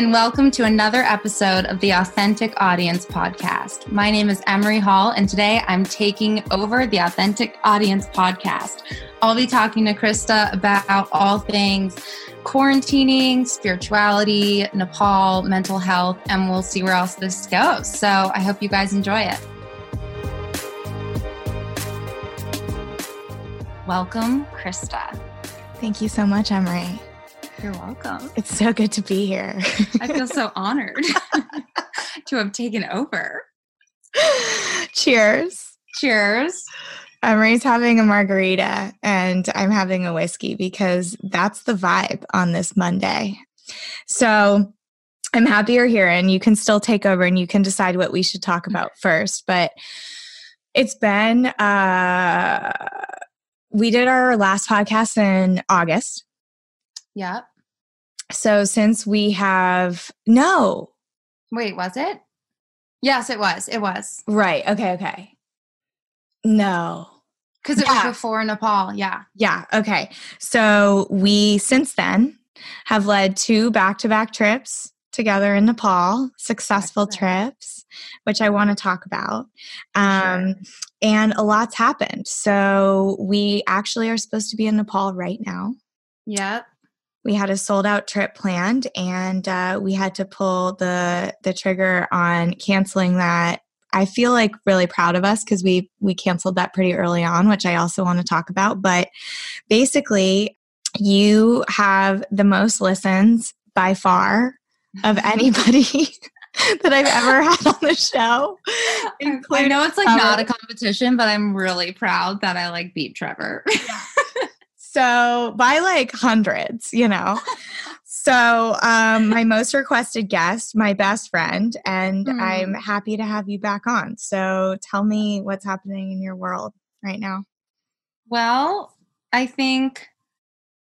and welcome to another episode of the Authentic Audience Podcast. My name is Emory Hall, and today I'm taking over the Authentic Audience Podcast. I'll be talking to Krista about all things quarantining, spirituality, Nepal, mental health, and we'll see where else this goes. So I hope you guys enjoy it. Welcome, Krista. Thank you so much, Emory. You're welcome. It's so good to be here. I feel so honored to have taken over. Cheers. Cheers. Emory's having a margarita and I'm having a whiskey because that's the vibe on this Monday. So I'm happy you're here and you can still take over and you can decide what we should talk about first. But it's been, uh, we did our last podcast in August. Yep. So since we have, no. Wait, was it? Yes, it was. It was. Right. Okay. Okay. No. Because it yeah. was before Nepal. Yeah. Yeah. Okay. So we, since then, have led two back to back trips together in Nepal, successful Excellent. trips, which I want to talk about. Um, sure. And a lot's happened. So we actually are supposed to be in Nepal right now. Yep we had a sold out trip planned and uh, we had to pull the the trigger on canceling that i feel like really proud of us because we we canceled that pretty early on which i also want to talk about but basically you have the most listens by far of anybody that I've ever had on the show. I know it's like Trevor. not a competition, but I'm really proud that I like beat Trevor. Yeah. So by like hundreds, you know. so um, my most requested guest, my best friend, and mm. I'm happy to have you back on. So tell me what's happening in your world right now. Well, I think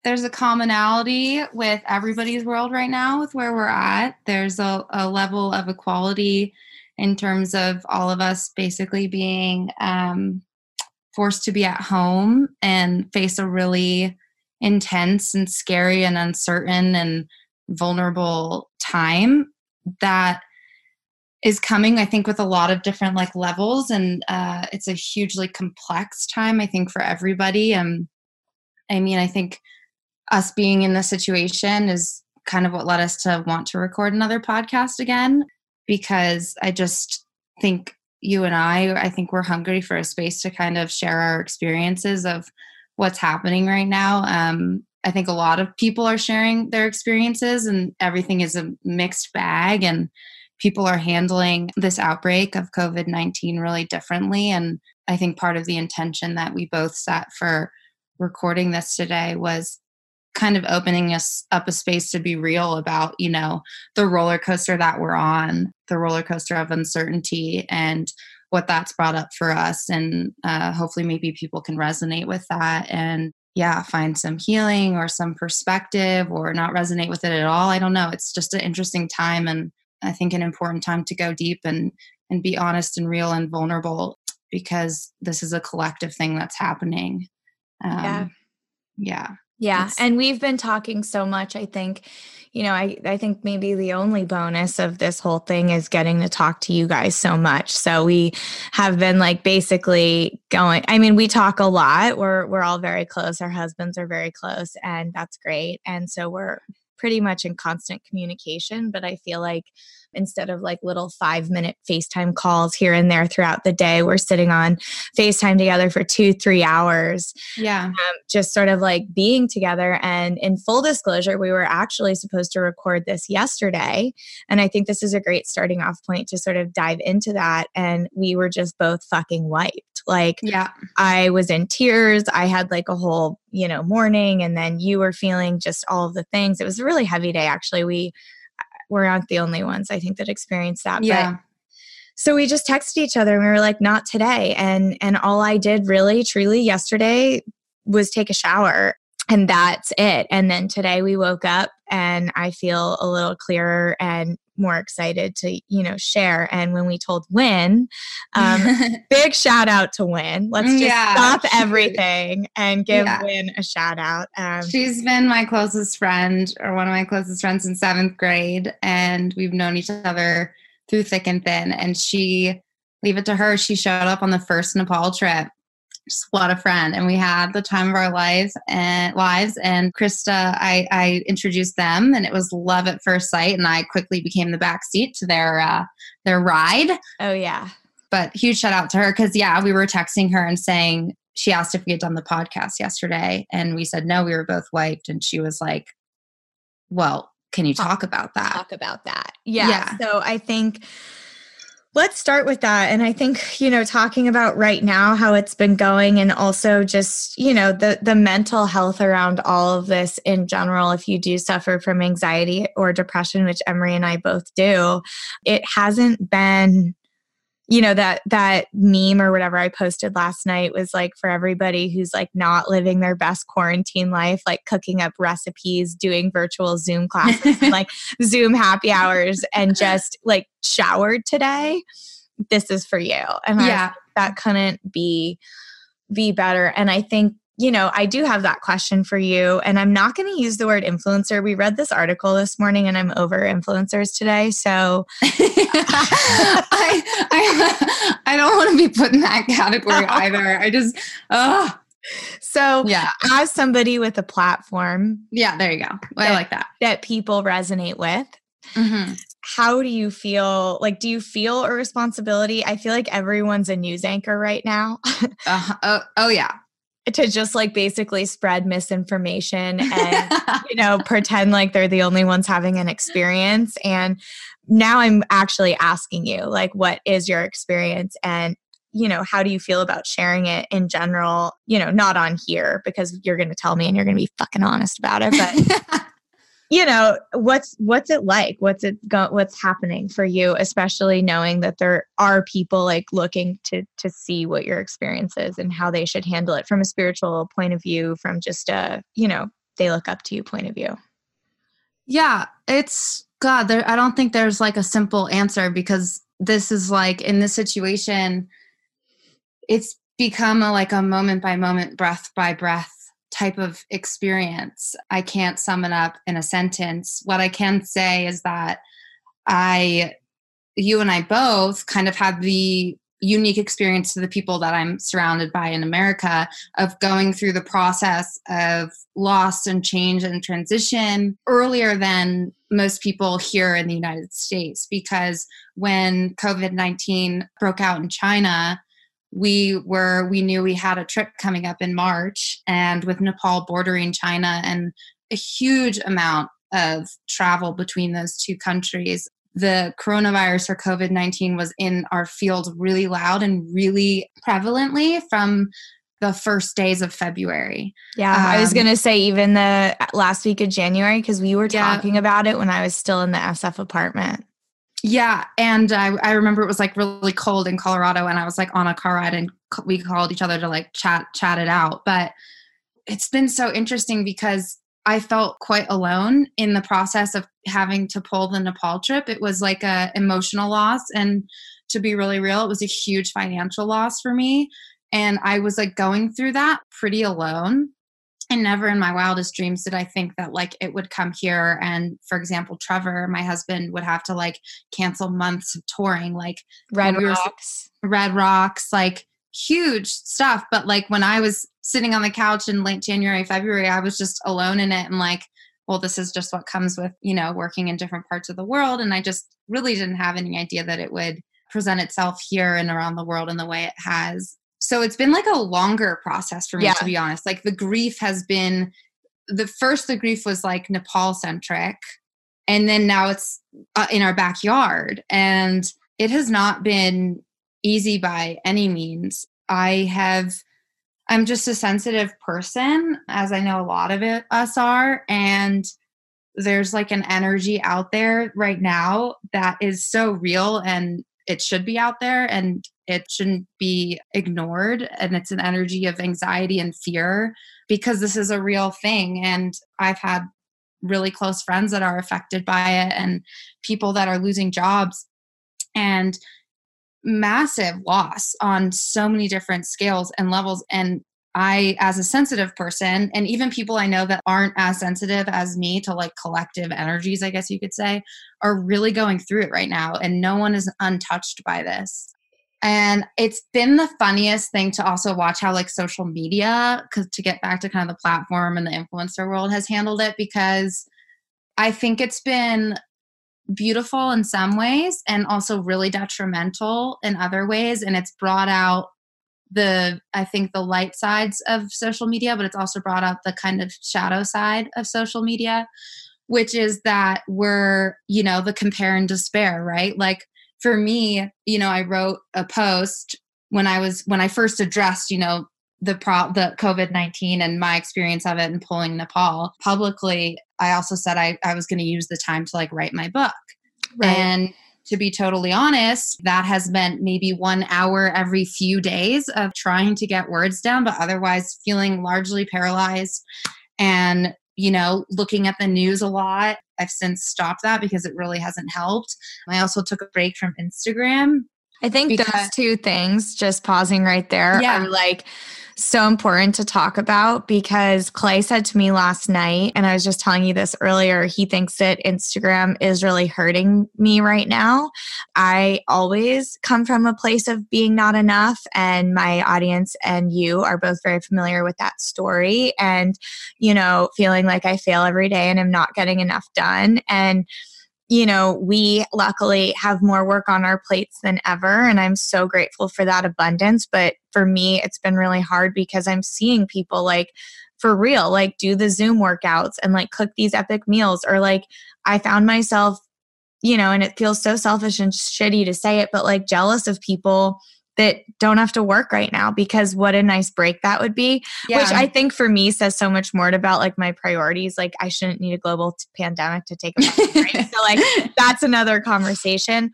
there's a commonality with everybody's world right now with where we're at. There's a, a level of equality in terms of all of us basically being um, forced to be at home and face a really intense and scary and uncertain and vulnerable time that is coming i think with a lot of different like levels. And uh, it's a hugely complex time i think for everybody. And i mean i think us being in this situation is kind of what led us to want to record another podcast again because i just think you and I, I think we're hungry for a space to kind of share our experiences of what's happening right now. Um, I think a lot of people are sharing their experiences, and everything is a mixed bag, and people are handling this outbreak of COVID 19 really differently. And I think part of the intention that we both set for recording this today was kind of opening us up a space to be real about you know the roller coaster that we're on the roller coaster of uncertainty and what that's brought up for us. And uh, hopefully maybe people can resonate with that and yeah find some healing or some perspective or not resonate with it at all. I don't know. It's just an interesting time and i think an important time to go deep and and be honest and real and vulnerable because this is a collective thing that's happening. Um, yeah yeah yeah. It's- and we've been talking so much. I think, you know, I, I think maybe the only bonus of this whole thing is getting to talk to you guys so much. So we have been like basically going, I mean, we talk a lot. We're we're all very close. Our husbands are very close, and that's great. And so we're pretty much in constant communication. But I feel like instead of like little five minute FaceTime calls here and there throughout the day. We're sitting on FaceTime together for two, three hours. Yeah. Um, just sort of like being together. And in full disclosure, we were actually supposed to record this yesterday. And I think this is a great starting off point to sort of dive into that. And we were just both fucking wiped. Like, yeah, I was in tears. I had like a whole, you know, morning, and then you were feeling just all of the things. It was a really heavy day, actually. We we're not the only ones I think that experience that. Yeah. But, so we just texted each other and we were like, not today. And and all I did really truly yesterday was take a shower and that's it. And then today we woke up and I feel a little clearer and more excited to, you know, share. And when we told Win, um, big shout out to Win. Let's just yeah, stop everything and give yeah. Win a shout out. Um, She's been my closest friend or one of my closest friends in seventh grade. And we've known each other through thick and thin. And she, leave it to her, she showed up on the first Nepal trip just what a friend and we had the time of our lives and lives and krista I, I introduced them and it was love at first sight and i quickly became the back seat to their uh their ride. Oh yeah. But huge shout out to her because yeah we were texting her and saying she asked if we had done the podcast yesterday and we said no we were both wiped and she was like well can you talk about that? Talk about that. Yeah, yeah. so i think Let's start with that. And I think, you know, talking about right now how it's been going and also just, you know, the the mental health around all of this in general if you do suffer from anxiety or depression, which Emory and I both do, it hasn't been you know that that meme or whatever i posted last night was like for everybody who's like not living their best quarantine life like cooking up recipes doing virtual zoom classes like zoom happy hours and just like showered today this is for you. And yeah. I, that couldn't be be better. And i think you know, I do have that question for you, and I'm not going to use the word influencer. We read this article this morning, and I'm over influencers today. So I, I, I don't want to be put in that category either. I just, oh. So, yeah, as somebody with a platform, yeah, there you go. I that, like that. That people resonate with. Mm-hmm. How do you feel? Like, do you feel a responsibility? I feel like everyone's a news anchor right now. uh, oh, oh, yeah to just like basically spread misinformation and you know pretend like they're the only ones having an experience. And now i'm actually asking you like what is your experience? And you know how do you feel about sharing it in general? You know not on here because you're going to tell me and you're going to be fucking honest about it but you know what's what's it like? What's it go, what's happening for you especially knowing that there are people like looking to to see what your experience is and how they should handle it from a spiritual point of view from just a you know they look up to you point of view? Yeah it's god there i don't think there's like a simple answer because this is like in this situation it's become a like a moment by moment breath by breath type of experience. I can't sum it up in a sentence. What I can say is that I, you and I both kind of had the unique experience to the people that I'm surrounded by in America of going through the process of loss and change and transition earlier than most people here in the United States. Because when COVID 19 broke out in China, we were we knew we had a trip coming up in March and with Nepal bordering China and a huge amount of travel between those two countries the coronavirus or COVID 19 was in our field really loud and really prevalently from the first days of February. Yeah, um, I was um, going to say even the last week of January because we were talking about it when I was still in the SF apartment. Yeah, and I, I remember it was like really cold in Colorado, and I was like on a car ride, and we called each other to like chat chat it out. But it's been so interesting because I felt quite alone in the process of having to pull the Nepal trip. It was like a emotional loss, and to be really real, it was a huge financial loss for me. And I was like going through that pretty alone and never in my wildest dreams did I think that like it would come here. And for example Trevor my husband would have to like cancel months of touring like Red Rocks were, Red Rocks like huge stuff. But like when I was sitting on the couch in late January February I was just alone in it and like well this is just what comes with you know working in different parts of the world. And I just really didn't have any idea that it would present itself here and around the world in the way it has so it's been like a longer process for me yeah. to be honest like the grief has been the first the grief was like nepal centric and then now it's uh, in our backyard and it has not been easy by any means i have i'm just a sensitive person as i know a lot of it us are and there's like an energy out there right now that is so real and it should be out there and it shouldn't be ignored. And it's an energy of anxiety and fear because this is a real thing. And I've had really close friends that are affected by it and people that are losing jobs and massive loss on so many different scales and levels and I, as a sensitive person, and even people I know that aren't as sensitive as me to like collective energies, I guess you could say, are really going through it right now. And no one is untouched by this. And it's been the funniest thing to also watch how like social media, because to get back to kind of the platform and the influencer world has handled it, because I think it's been beautiful in some ways and also really detrimental in other ways. And it's brought out the i think the light sides of social media but it's also brought out the kind of shadow side of social media which is that we're you know the compare and despair right like for me you know i wrote a post when i was when i first addressed you know the pro the covid-19 and my experience of it and pulling nepal publicly i also said i, I was going to use the time to like write my book right. and to be totally honest, that has meant maybe one hour every few days of trying to get words down, but otherwise feeling largely paralyzed and, you know, looking at the news a lot. I've since stopped that because it really hasn't helped. I also took a break from Instagram. I think because, those two things, just pausing right there, yeah. are like, so important to talk about because Clay said to me last night, and I was just telling you this earlier, he thinks that Instagram is really hurting me right now. I always come from a place of being not enough, and my audience and you are both very familiar with that story. And, you know, feeling like I fail every day and I'm not getting enough done. And, you know, we luckily have more work on our plates than ever. And I'm so grateful for that abundance. But for me, it's been really hard because I'm seeing people like, for real, like do the Zoom workouts and like cook these epic meals. Or like, I found myself, you know, and it feels so selfish and shitty to say it, but like jealous of people that don't have to work right now because what a nice break that would be yeah. which i think for me says so much more about like my priorities. Like i shouldn't need a global t- pandemic to take a break so like that's another conversation.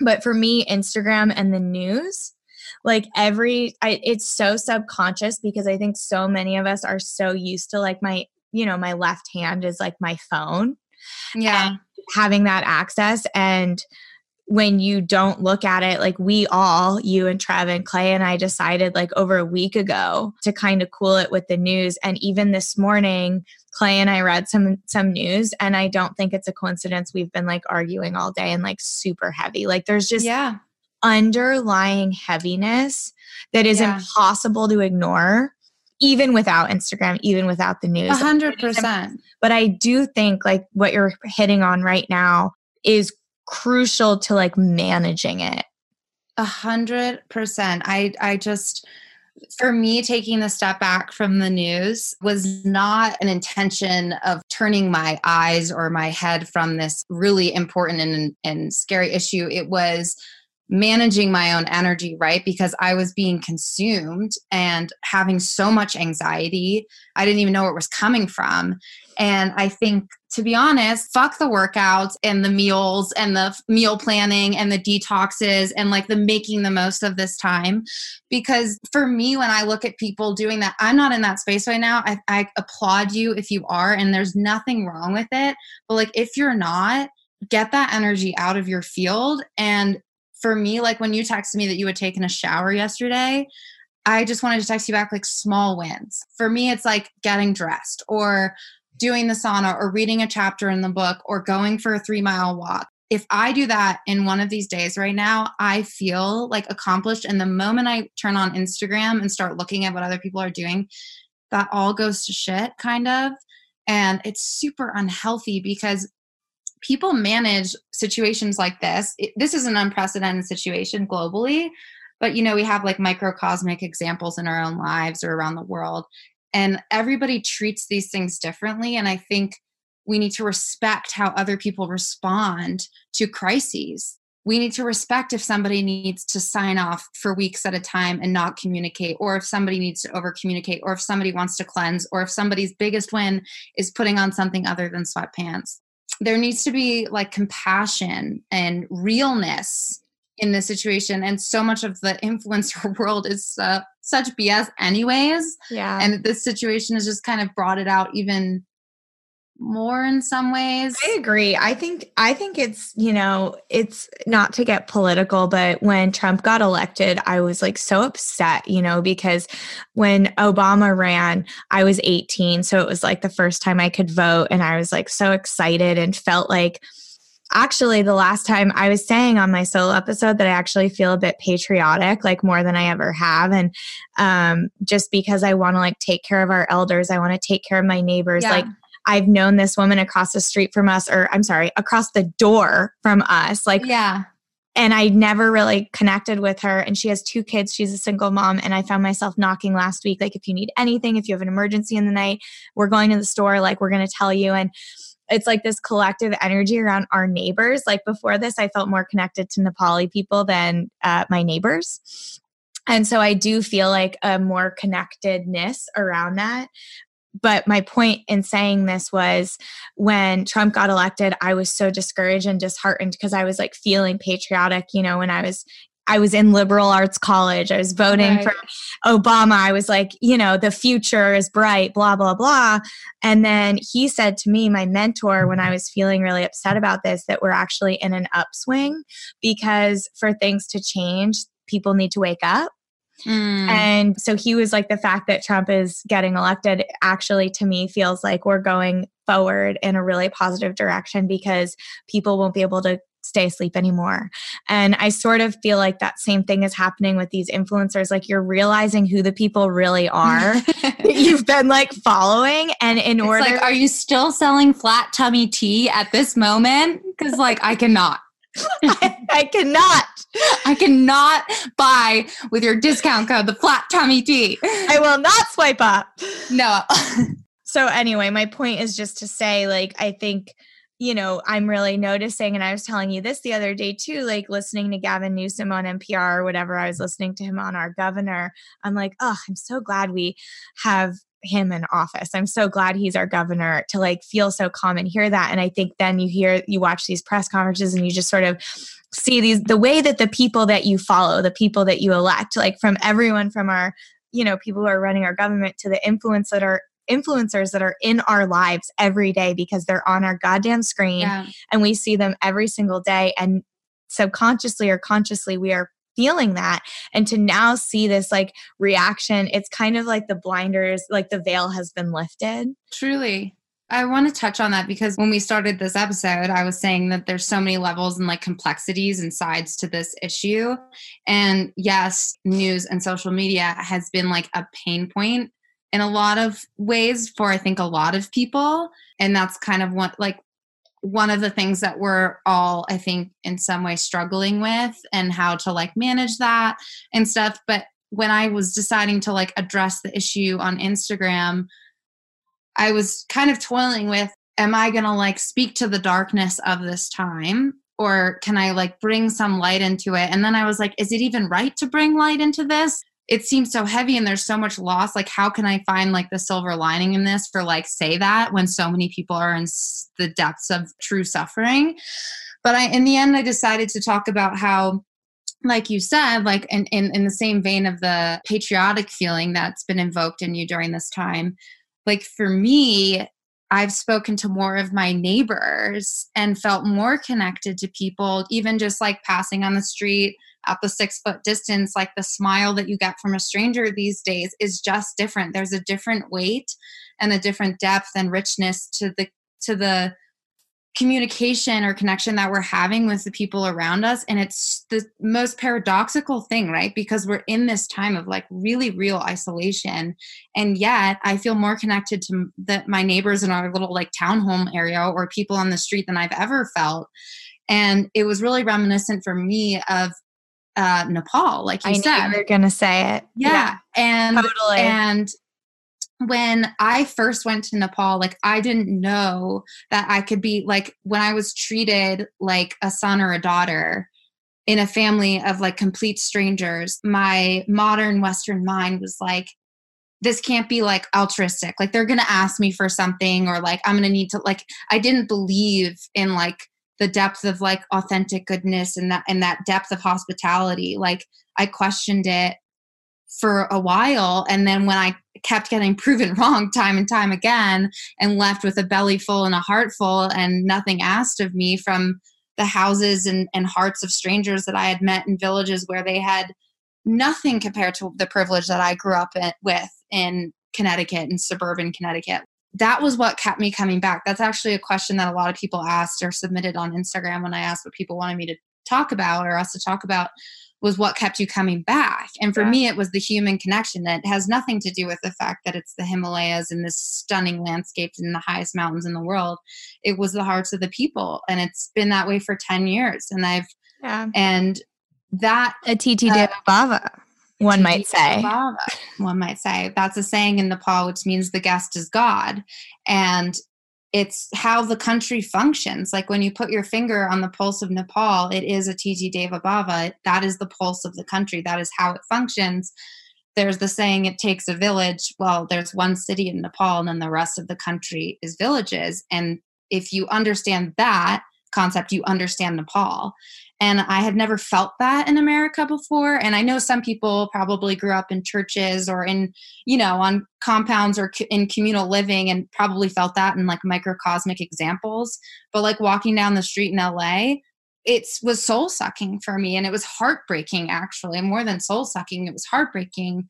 But for me instagram and the news like every I, it's so subconscious because i think so many of us are so used to like my you know my left hand is like my phone yeah. having that access. And when you don't look at it like we all you and trev and clay and i decided like over a week ago to kind of cool it with the news and even this morning clay and i read some some news and i don't think it's a coincidence we've been like arguing all day and like super heavy like there's just yeah underlying heaviness that is yeah. impossible to ignore even without Instagram, even without the news. Hundred percent. But I do think like what you're hitting on right now is crucial to like managing it. A hundred percent. I I just for me taking the step back from the news was not an intention of turning my eyes or my head from this really important and, and scary issue. It was managing my own energy, right? Because I was being consumed and having so much anxiety. I didn't even know where it was coming from. And I think, to be honest, fuck the workouts and the meals and the meal planning and the detoxes and like the making the most of this time. Because for me, when I look at people doing that, I'm not in that space right now. I, I applaud you if you are, and there's nothing wrong with it. But like, if you're not, get that energy out of your field and for me, like when you texted me that you had taken a shower yesterday, I just wanted to text you back like small wins. For me, it's like getting dressed or doing the sauna or reading a chapter in the book or going for a three mile walk. If I do that in one of these days right now, I feel like accomplished. And the moment I turn on Instagram and start looking at what other people are doing, that all goes to shit, kind of. And it's super unhealthy because people manage situations like this. It, this is an unprecedented situation globally, but you know, we have like microcosmic examples in our own lives or around the world. And everybody treats these things differently. And I think we need to respect how other people respond to crises. We need to respect if somebody needs to sign off for weeks at a time and not communicate, or if somebody needs to over communicate, or if somebody wants to cleanse, or if somebody's biggest win is putting on something other than sweatpants there needs to be like compassion and realness in this situation and so much of the influencer world is uh, such bs anyways yeah and this situation has just kind of brought it out even more in some ways. I agree. I think I think it's, you know, it's not to get political, but when Trump got elected, I was like so upset, you know, because when Obama ran, I was 18, so it was like the first time I could vote and I was like so excited and felt like actually the last time I was saying on my solo episode that I actually feel a bit patriotic, like more than I ever have. And um, just because I want to like take care of our elders, I want to take care of my neighbors. Yeah. Like I've known this woman across the street from us, or I'm sorry, across the door from us. Like, yeah. And I never really connected with her. And she has two kids. She's a single mom. And I found myself knocking last week, like, if you need anything, if you have an emergency in the night, we're going to the store, like, we're going to tell you. And it's like this collective energy around our neighbors. Like before this, I felt more connected to Nepali people than uh, my neighbors. And so I do feel like a more connectedness around that. But my point in saying this was when Trump got elected, I was so discouraged and disheartened because I was like feeling patriotic, you know, when I was I was in liberal arts college. I was voting right. for Obama. I was like, you know, the future is bright, blah, blah, blah. And then he said to me, my mentor, when I was feeling really upset about this, that we're actually in an upswing because for things to change, people need to wake up. Mm. And so he was like, the fact that Trump is getting elected actually to me feels like we're going forward in a really positive direction because people won't be able to stay asleep anymore. And I sort of feel like that same thing is happening with these influencers. Like you're realizing who the people really are you've been like following. And in it's order, like, are you still selling flat tummy tea at this moment? Because like I cannot. I, I, cannot. I cannot buy with your discount code the flat tummy tea. I will not swipe up. No. so anyway, my point is just to say, like, I think you know, I'm really noticing, and I was telling you this the other day too, like listening to Gavin Newsom on NPR or whatever, I was listening to him on our governor. I'm like, oh, I'm so glad we have him in office. I'm so glad he's our governor to like feel so calm and hear that. And I think then you hear, you watch these press conferences and you just sort of see these, the way that the people that you follow, the people that you elect, like from everyone from our, you know, people who are running our government to the influence that are influencers that are in our lives every day because they're on our goddamn screen yeah. and we see them every single day and subconsciously or consciously we are feeling that and to now see this like reaction it's kind of like the blinders like the veil has been lifted truly I want to touch on that because when we started this episode, I was saying that there's so many levels and like complexities and sides to this issue. And yes, news and social media has been like a pain point in a lot of ways for I think a lot of people. And that's kind of what like one of the things that we're all I think in some way struggling with and how to like manage that and stuff. But when I was deciding to like address the issue on Instagram, I was kind of toiling with am I going to like speak to the darkness of this time or can I like bring some light into it? And then I was like, is it even right to bring light into this? It seems so heavy and there's so much loss. Like how can i find like the silver lining in this for like say that when so many people are in the depths of true suffering? But i in the end i decided to talk about how like you said like in, in in the same vein of the patriotic feeling that's been invoked in you during this time like for me I've spoken to more of my neighbors and felt more connected to people, even just like passing on the street at the six foot distance, like the smile that you get from a stranger these days is just different. There's a different weight and a different depth and richness to the to the communication or connection that we're having with the people around us and it's the most paradoxical thing right because we're in this time of like really real isolation and yet i feel more connected to the, my neighbors in our little like townhome area or people on the street than i've ever felt and it was really reminiscent for me of uh, Nepal, like you I said. you are gonna say it. Yeah. yeah. And totally. and when I first went to Nepal, like I didn't know that I could be like when I was treated like a son or a daughter in a family of like complete strangers, my modern Western mind was like, this can't be like altruistic. Like they're gonna ask me for something or like I'm gonna need to like I didn't believe in like the depth of like authentic goodness and that and that depth of hospitality like i questioned it for a while. And then when I kept getting proven wrong time and time again and left with a belly full and a heart full and nothing asked of me from the houses and, and hearts of strangers that I had met in villages where they had nothing compared to the privilege that I grew up in, with in Connecticut and suburban Connecticut. That was what kept me coming back. That's actually a question that a lot of people asked or submitted on Instagram when I asked what people wanted me to talk about or us to talk about was what kept you coming back. And for yeah. me, it was the human connection that has nothing to do with the fact that it's the Himalayas and this stunning landscape and the highest mountains in the world. It was the hearts of the people. And it's been that way for 10 years. And I've, yeah. and that. Atithi uh, Bhava, one might say. Bhava, one might say. That's a saying in Nepal, which means the guest is God. And it's how the country functions. Like when you put your finger on the pulse of Nepal, it is a Atithi Deva Bhava. That is the pulse of the country. That is how it functions. There's the saying, it takes a village. Well, there's one city in Nepal, and then the rest of the country is villages. And if you understand that concept, you understand Nepal. And I had never felt that in America before. And I know some people probably grew up in churches or in, you know, on compounds or in communal living and probably felt that in like microcosmic examples. But like walking down the street in LA, it was soul sucking for me. And it was heartbreaking, actually, more than soul sucking. It was heartbreaking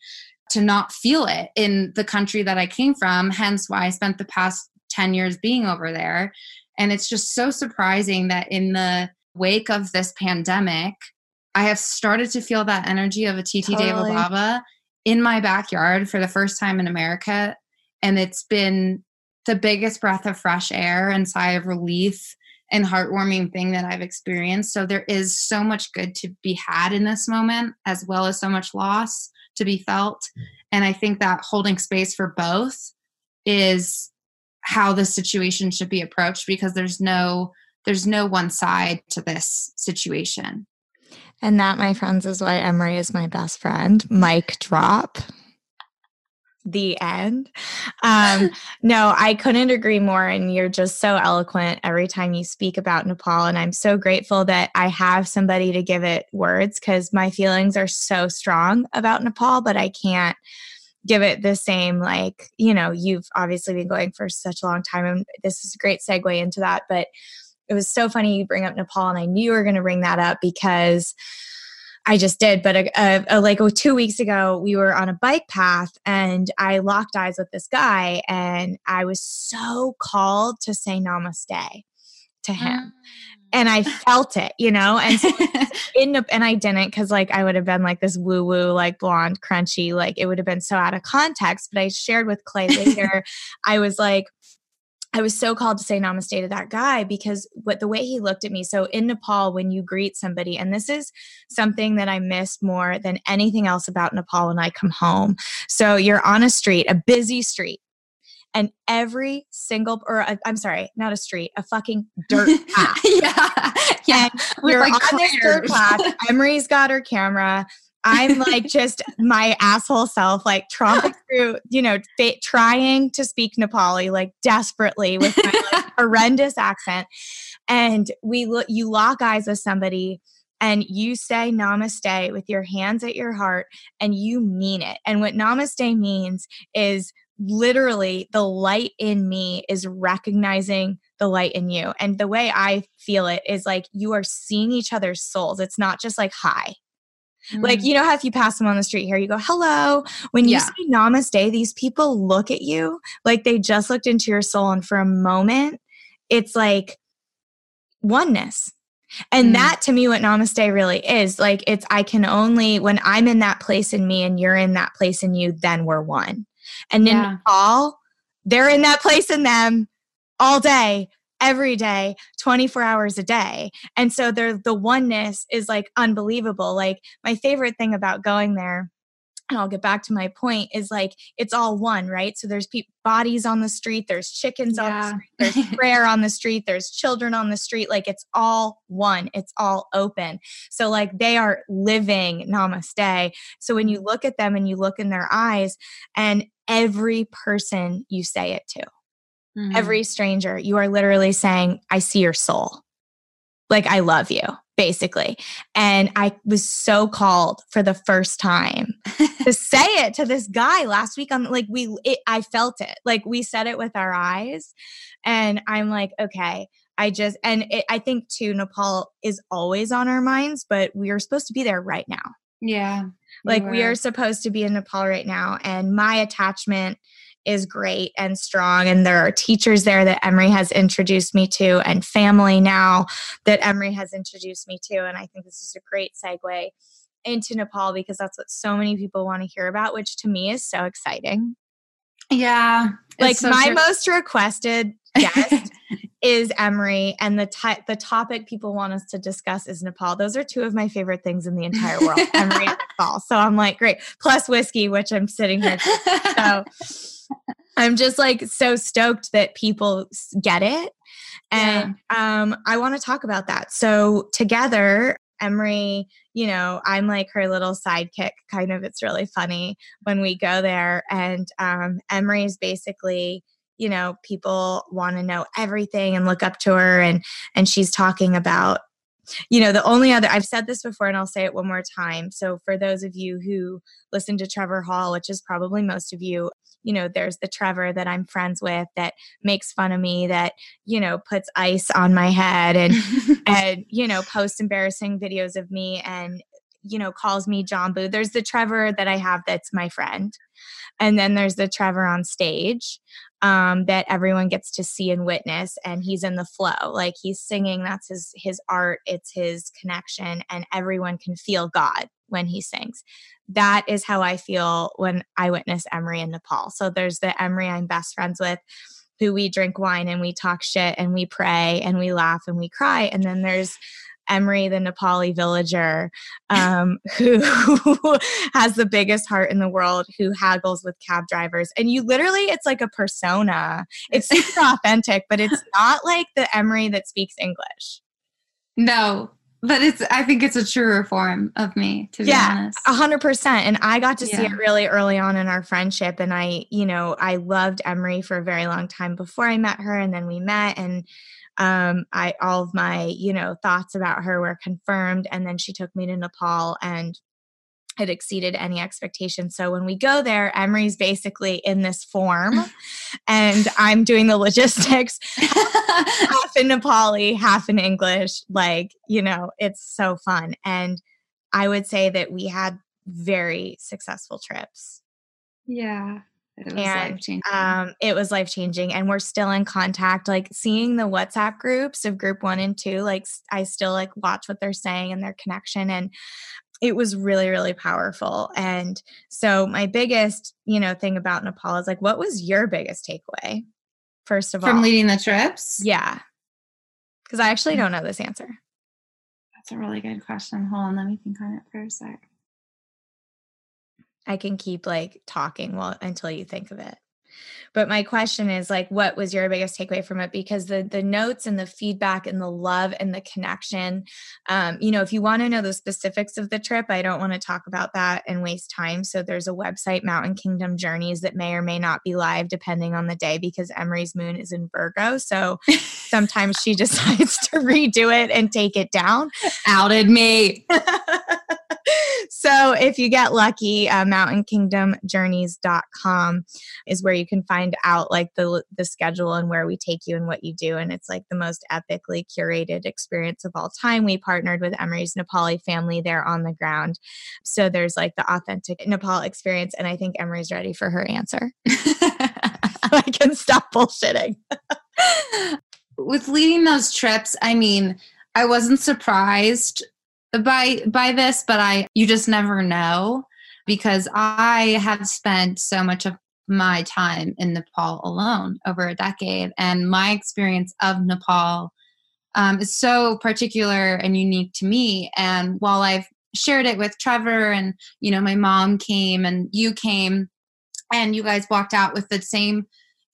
to not feel it in the country that I came from. Hence why I spent the past 10 years being over there. And it's just so surprising that in the wake of this pandemic, I have started to feel that energy of Atithi totally. Deva Bhava in my backyard for the first time in America. And it's been the biggest breath of fresh air and sigh of relief and heartwarming thing that I've experienced. So there is so much good to be had in this moment, as well as so much loss to be felt. And I think that holding space for both is how the situation should be approached because there's no there's no one side to this situation. And that, my friends, is why Emory is my best friend. Mic drop. The end. Um, no, I couldn't agree more. And you're just so eloquent every time you speak about Nepal. And I'm so grateful that I have somebody to give it words because my feelings are so strong about Nepal, but I can't give it the same like you know you've obviously been going for such a long time and this is a great segue into that but it was so funny you bring up Nepal, and I knew you were going to bring that up because I just did. But a, a, a, like oh, two weeks ago, we were on a bike path, and I locked eyes with this guy, and I was so called to say namaste to him. Mm. And I mm. felt it, you know, and so in the, and I didn't because like I would have been like this woo woo like blonde crunchy like it would have been so out of context. But I shared with Clay later, I was like, I was so called to say namaste to that guy because what the way he looked at me. So in Nepal, when you greet somebody, and this is something that I miss more than anything else about Nepal when I come home. So you're on a street, a busy street, and every single or uh, i am sorry not a street a fucking dirt path. Yeah. Yeah we're like on this dirt path. Emory's got her camera I'm like just my asshole self, like tromping through, you know, trying to speak Nepali, like desperately with my like, horrendous accent. And we look, you lock eyes with somebody and you say namaste with your hands at your heart and you mean it. And what namaste means is literally the light in me is recognizing the light in you. And the way I feel it is like you are seeing each other's souls. It's not just like hi, Mm. Like, you know how if you pass them on the street here, you go, hello. When you yeah. say namaste, these people look at you like they just looked into your soul. And for a moment, it's like oneness. And mm. that to me, what namaste really is like, it's I can only, when I'm in that place in me and you're in that place in you, then we're one. And yeah. all, they're in that place in them all day every day 24 hours a day and so there the oneness is like unbelievable like my favorite thing about going there and I'll get back to my point is like it's all one, right? So there's pe- bodies on the street, there's chickens yeah. on the street, there's prayer on the street, there's children on the street. Like it's all one, it's all open. So like they are living namaste. So when you mm. look at them and you look in their eyes, and every person you say it to, mm-hmm. every stranger, you are literally saying, I see your soul. Like, I love you. basically. And I was so called for the first time to say it to this guy last week. I'm like, we, it, I felt it. Like we said it with our eyes. And I'm like, okay, I just, and it, I think too, Nepal is always on our minds, but we are supposed to be there right now. Yeah. Like we are supposed to be in Nepal right now. And my attachment is great and strong. And there are teachers there that Emory has introduced me to, and family now that Emory has introduced me to. And I think this is a great segue into Nepal because that's what so many people want to hear about, which to me is so exciting. Yeah. Like so my most requested guest is Emory, and the the topic people want us to discuss is Nepal. Those are two of my favorite things in the entire world, Emory and Nepal. So I'm like, great. Plus whiskey, which I'm sitting here. So I'm just like so stoked that people get it. And yeah. um, I want to talk about that. So together, Emory, you know, I'm like her little sidekick, kind of. It's really funny when we go there. And um, Emory's basically, you know, people want to know everything and look up to her. And and she's talking about you know, the only other, I've said this before and I'll say it one more time. So, for those of you who listen to Trevor Hall, which is probably most of you, you know, there's the Trevor that I'm friends with that makes fun of me, that, you know, puts ice on my head and, and, you know, posts embarrassing videos of me and, you know, calls me John Boo. There's the Trevor that I have that's my friend. And then there's the Trevor on stage um, that everyone gets to see and witness and he's in the flow like he's singing that's his his art it's his connection and everyone can feel god when he sings that is how i feel when i witness emory in nepal so there's the emory i'm best friends with who we drink wine and we talk shit and we pray and we laugh and we cry and then there's Emory, the Nepali villager, um, who has the biggest heart in the world, who haggles with cab drivers. And you literally, it's like a persona. It's super authentic, but it's not like the Emory that speaks English. No, but it's i think it's a truer form of me to be yeah, honest a hundred percent and i got to yeah. see it really early on in our friendship and i you know i loved emory for a very long time before i met her and then we met and um, I all of my you know thoughts about her were confirmed, and then she took me to Nepal and it exceeded any expectation. So when we go there, Emory's basically in this form, and I'm doing the logistics half in Nepali, half in English. Like you know, it's so fun, and I would say that we had very successful trips. Yeah. It was and. Um, it was life changing, and we're still in contact. Like seeing the WhatsApp groups of group one and two, like I still like watch what they're saying and their connection, and it was really really powerful. And so my biggest, you know, thing about Nepal is like, what was your biggest takeaway? First of all, from leading the trips, yeah, because I actually don't know this answer. That's a really good question. Hold on, let me think on it for a sec. I can keep like talking while until you think of it. But my question is like what was your biggest takeaway from it? Because the the notes and the feedback and the love and the connection um, you know if you want to know the specifics of the trip I don't want to talk about that and waste time. So there's a website Mountain Kingdom Journeys that may or may not be live depending on the day because Emory's moon is in Virgo. So sometimes she decides to redo it and take it down. Outed me so if you get lucky, uh, mountainkingdomjourneys.com is where you can find out like the the schedule and where we take you and what you do. And it's like the most epically curated experience of all time. We partnered with Emory's Nepali family there on the ground. So there's like the authentic Nepal experience. And I think Emory's ready for her answer. I can stop bullshitting. with leading those trips, I mean, I wasn't surprised by by this, but I you just never know because I have spent so much of my time in Nepal alone over a decade, and my experience of Nepal um, is so particular and unique to me. And while I've shared it with Trevor, and you know, my mom came and you came, and you guys walked out with the same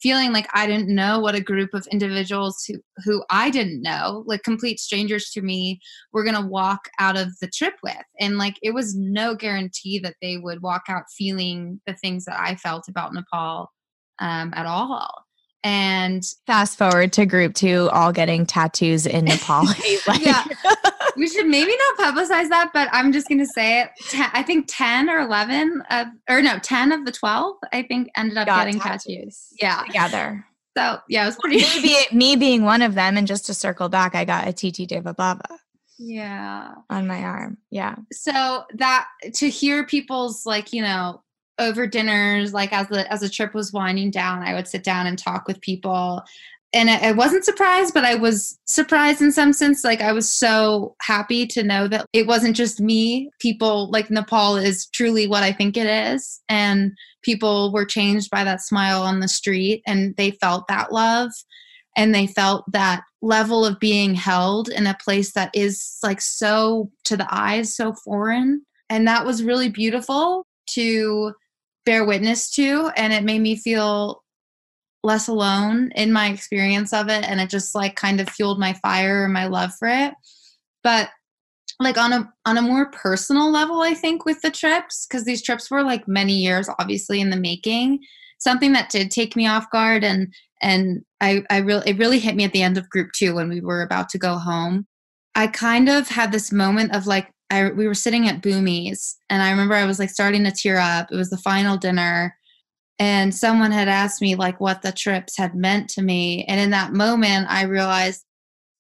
feeling like I didn't know what a group of individuals who, who I didn't know, like complete strangers to me, were going to walk out of the trip with. And like it was no guarantee that they would walk out feeling the things that I felt about Nepal um, at all. And fast forward to group two, all getting tattoos in Nepal. like- yeah. We should maybe not publicize that, but I'm just going to say it. Ten, I think 10 or 11 of, or no, 10 of the 12, I think ended up getting tattoos. tattoos. Yeah. Together. So yeah, it was pretty. Maybe me being one of them, and just to circle back, I got Atithi Deva Bhava. Yeah. On my arm. Yeah. So that to hear people's like, you know, over dinners, like as the as the trip was winding down, I would sit down and talk with people. And I, I wasn't surprised, but I was surprised in some sense. Like I was so happy to know that it wasn't just me. People like Nepal is truly what I think it is. And people were changed by that smile on the street and they felt that love and they felt that level of being held in a place that is like so to the eyes so foreign and that was really beautiful to bear witness to and it made me feel less alone in my experience of it and it just like kind of fueled my fire and my love for it. But like on a on a more personal level i think with the trips because these trips were like many years obviously in the making something that did take me off guard and and i i really it really hit me at the end of group two when we were about to go home. I kind of had this moment of like I, we were sitting at Boomies, and I remember I was like starting to tear up. It was the final dinner, and someone had asked me like what the trips had meant to me, and in that moment, I realized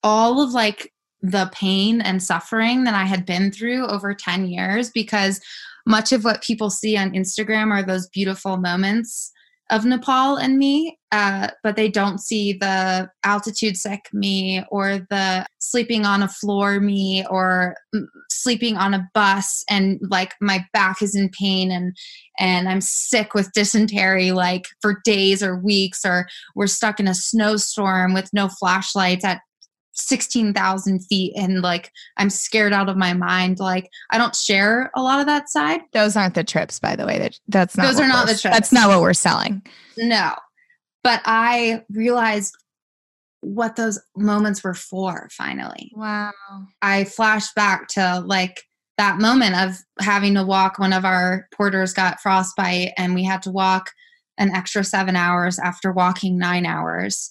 all of like the pain and suffering that I had been through over 10 years because much of what people see on Instagram are those beautiful moments of Nepal and me, uh, but they don't see the altitude sick me or the sleeping on a floor me or sleeping on a bus and like my back is in pain and and I'm sick with dysentery like for days or weeks or we're stuck in a snowstorm with no flashlights at 16,000 feet and like I'm scared out of my mind. Like I don't share a lot of that side. Those aren't the trips, by the way. That that's not those are not the trips. That's not what we're selling. No, but I realized what those moments were for. Finally, wow. I flashed back to like that moment of having to walk. One of our porters got frostbite, and we had to walk an extra seven hours after walking nine hours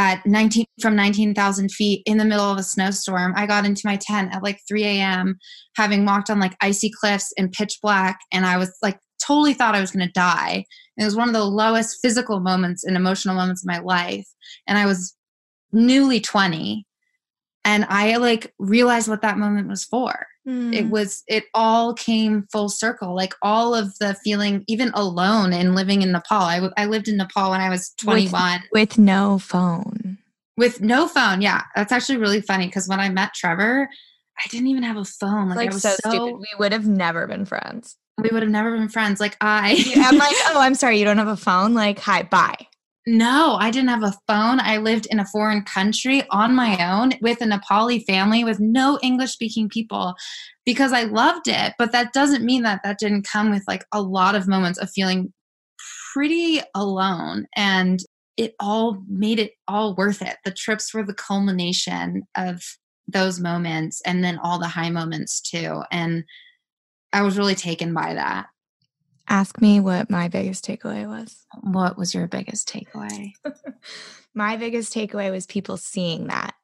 at 19 from 19,000 feet in the middle of a snowstorm. I got into my tent at like 3 a.m. having walked on like icy cliffs in pitch black, and I was like totally thought I was going to die. And it was one of the lowest physical moments and emotional moments of my life. And I was newly 20, and I like realized what that moment was for. Mm. It was, it all came full circle. Like all of the feeling, even alone and living in Nepal. I, I lived in Nepal when I was 21. With, with no phone. With no phone. Yeah. That's actually really funny because when I met Trevor, I didn't even have a phone. Like, like I was so, so stupid. We would have never been friends. We would have never been friends. Like I I'm like, oh, I'm sorry, you don't have a phone? Like, hi, bye. No, I didn't have a phone. I lived in a foreign country on my own with a Nepali family with no English speaking people because I loved it. But that doesn't mean that that didn't come with like a lot of moments of feeling pretty alone. And it all made it all worth it. The trips were the culmination of those moments and then all the high moments too. And I was really taken by that. Ask me what my biggest takeaway was. What was your biggest takeaway? my biggest takeaway was people seeing that.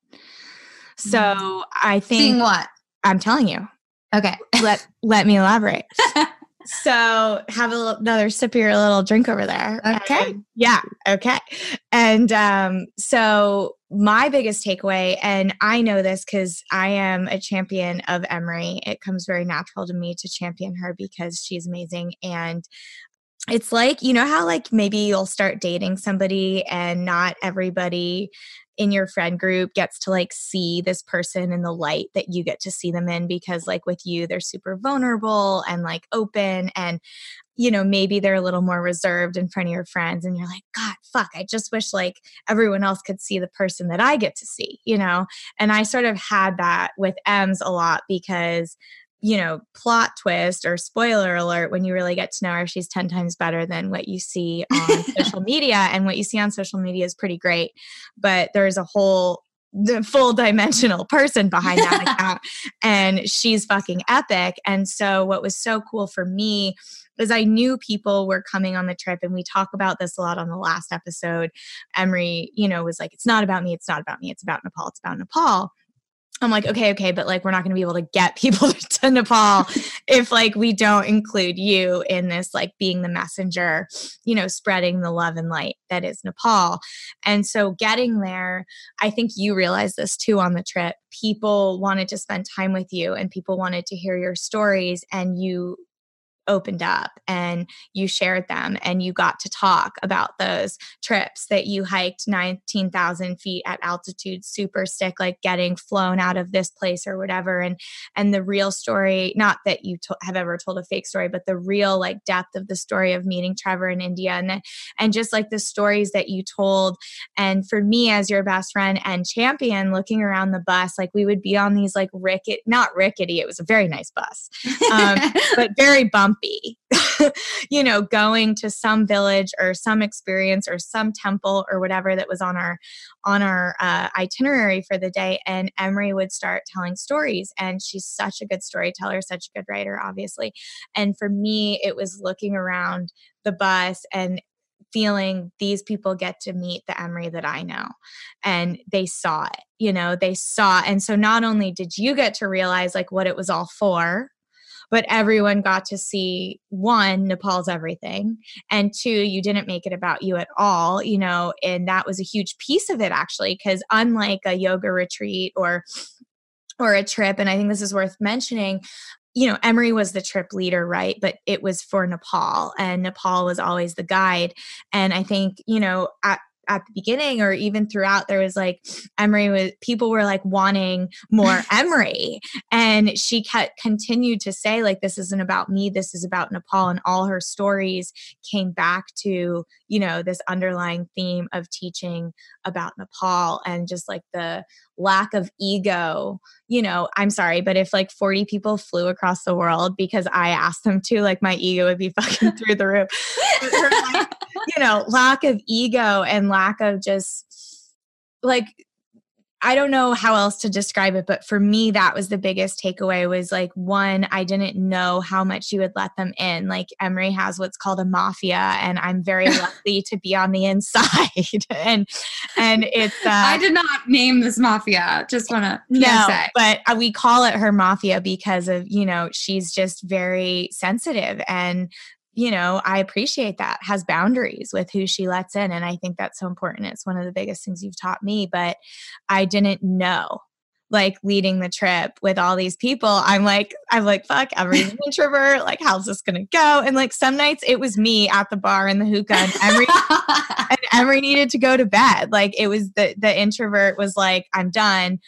So mm. I think seeing what I'm telling you. Okay, let let me elaborate. so have a another sip of your little drink over there. Okay. And, yeah. Okay. And um, so my biggest takeaway, and I know this because I am a champion of Emory. It comes very natural to me to champion her because she's amazing. And it's like, you know, how like maybe you'll start dating somebody and not everybody in your friend group gets to like see this person in the light that you get to see them in because like with you they're super vulnerable and like open and you know maybe they're a little more reserved in front of your friends and you're like god fuck i just wish like everyone else could see the person that i get to see you know? And i sort of had that with ems a lot because you know, plot twist or spoiler alert when you really get to know her, she's 10 times better than what you see on social media. And what you see on social media is pretty great. But there's a whole the full dimensional person behind that account and she's fucking epic and so what was so cool for me is I knew people were coming on the trip and we talk about this a lot on the last episode. Emory, you know, was like, it's not about me, it's not about me, it's about Nepal, it's about Nepal. I'm like, okay, okay, but like, we're not going to be able to get people to Nepal if like we don't include you in this, like being the messenger, you know, spreading the love and light that is Nepal. And so getting there, I think you realized this too on the trip. People wanted to spend time with you and people wanted to hear your stories, and you opened up and you shared them and you got to talk about those trips that you hiked 19,000 feet at altitude super stick like getting flown out of this place or whatever. And and the real story not that you to- have ever told a fake story but the real like depth of the story of meeting Trevor in India and and just like the stories that you told. And for me as your best friend and champion looking around the bus like we would be on these like rickety not rickety it was a very nice bus um, but very bumpy bumpy. you know, going to some village or some experience or some temple or whatever that was on our on our uh, itinerary for the day, and Emory would start telling stories. And she's such a good storyteller, such a good writer, obviously. And for me, it was looking around the bus and feeling these people get to meet the Emory that I know. And they saw it, you know, they saw. And so not only did you get to realize like what it was all for, but everyone got to see one, Nepal's everything, and two, you didn't make it about you at all, you know, and that was a huge piece of it actually, because unlike a yoga retreat or or a trip, and I think this is worth mentioning, you know, Emory was the trip leader, right? But it was for Nepal, and Nepal was always the guide. And I think, you know, at at the beginning or even throughout there was like emory was people were like wanting more emory. And she kept continued to say like this isn't about me. This is about nepal. And all her stories came back to you know this underlying theme of teaching about nepal and just like the lack of ego. You know i'm sorry but if like 40 people flew across the world because i asked them to like my ego would be fucking through the roof you know lack of ego and lack of just like I don't know how else to describe it, but for me, that was the biggest takeaway was like, one, I didn't know how much you would let them in. Like Emory has what's called a mafia, and I'm very lucky to be on the inside. and, and it's, uh, I did not name this mafia. Just want to no, say. but uh, we call it her mafia because of, you know, she's just very sensitive and you know, I appreciate that, has boundaries with who she lets in. And I think that's so important. It's one of the biggest things you've taught me, but I didn't know like leading the trip with all these people, I'm like, I'm like, fuck, every introvert. Like, how's this gonna go? And like some nights it was me at the bar in the hookah, and Emory, and Emory needed to go to bed. Like it was the the introvert was like, I'm done,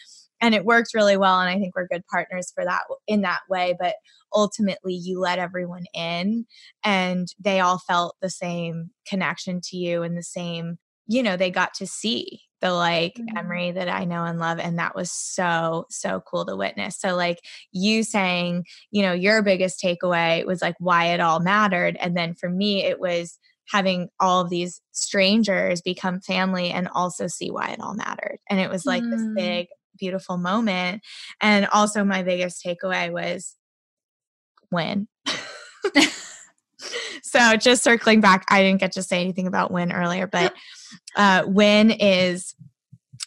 and it worked really well. And I think we're good partners for that in that way. But ultimately you let everyone in and they all felt the same connection to you and the same you know they got to see the like mm-hmm. Emory that I know and love. And that was so, so cool to witness. So, like you saying, you know, your biggest takeaway was like why it all mattered. And then for me, it was having all of these strangers become family and also see why it all mattered. And it was like mm. this big, beautiful moment. And also, my biggest takeaway was win. so just circling back, I didn't get to say anything about win earlier, but uh, win is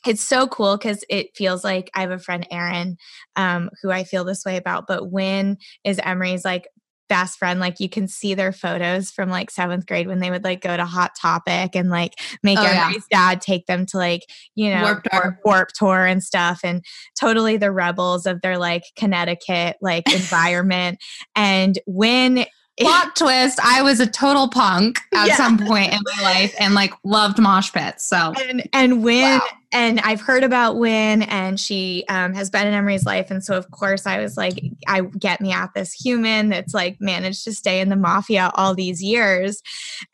it's so cool because it feels like I have a friend, Erin, um, who I feel this way about. But Win is Emory's like best friend. Like you can see their photos from like seventh grade when they would like go to Hot Topic and like make oh, Emory's yeah. dad take them to like, you know, Warp Tour. Warp Tour and stuff. And totally the rebels of their like Connecticut like environment. And when plot twist i was a total punk at yeah. some point in my life and like loved mosh pits so and and when wow. and i've heard about Win and she um, has been in emory's life and so of course i was like i get me at this human that's like managed to stay in the mafia all these years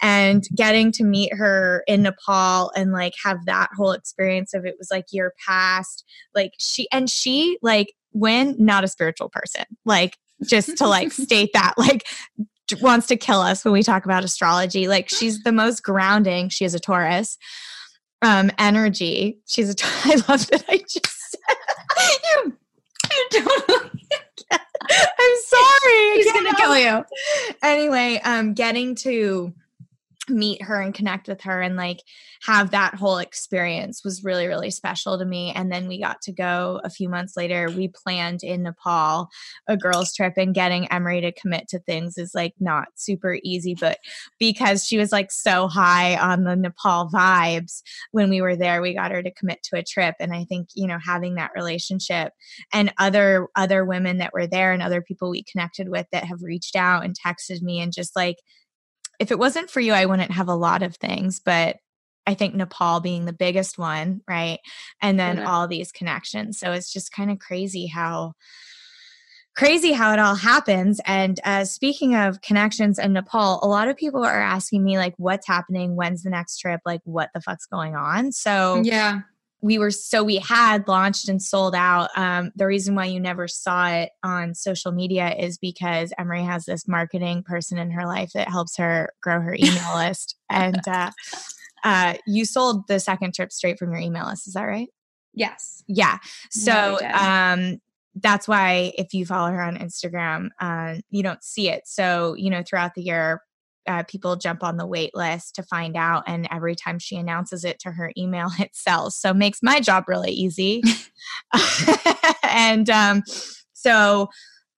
and getting to meet her in nepal and like have that whole experience of it was like your past like she and she like when not a spiritual person like just to like state that like wants to kill us when we talk about astrology like she's the most grounding she is a taurus um, energy. She's a. I love that I just. you, you don't. I'm sorry. He's gonna kill you. Anyway, um, getting to meet her and connect with her and like have that whole experience was really really special to me. And then we got to go a few months later we planned in nepal a girls trip and getting emory to commit to things is like not super easy but because she was like so high on the nepal vibes when we were there we got her to commit to a trip. And i think you know having that relationship and other other women that were there and other people we connected with that have reached out and texted me and just like if it wasn't for you, I wouldn't have a lot of things, but I think Nepal being the biggest one, right? And then yeah. all these connections. So it's just kind of crazy how crazy how it all happens. And uh, speaking of connections in Nepal, a lot of people are asking me like, what's happening? When's the next trip? Like, what the fuck's going on? So yeah, we were so we had launched and sold out. Um, the reason why you never saw it on social media is because Emory has this marketing person in her life that helps her grow her email list, and uh, uh, you sold the second trip straight from your email list. Is that right? Yes. Yeah. So um, that's why if you follow her on Instagram, uh, you don't see it. So you know throughout the year, uh, people jump on the wait list to find out and every time she announces it to her email it sells. So makes my job really easy. And um, so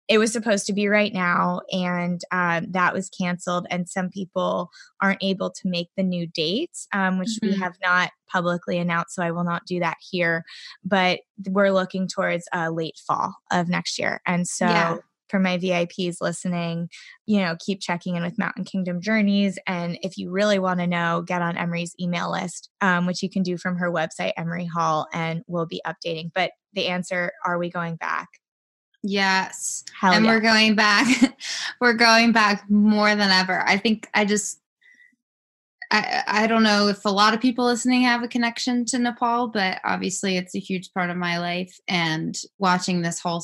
it was supposed to be right now and um, that was canceled and some people aren't able to make the new dates um, which mm-hmm. we have not publicly announced so i will not do that here. But we're looking towards uh, late fall of next year and so yeah for my VIPs listening, you know, keep checking in with Mountain Kingdom Journeys. And if you really want to know, get on Emory's email list, um, which you can do from her website, Emory Hall, and we'll be updating. But the answer are we going back? Yes. Hell and yeah. we're going back. we're going back more than ever. I think I just, I, I don't know if a lot of people listening have a connection to Nepal, but obviously it's a huge part of my life. And watching this whole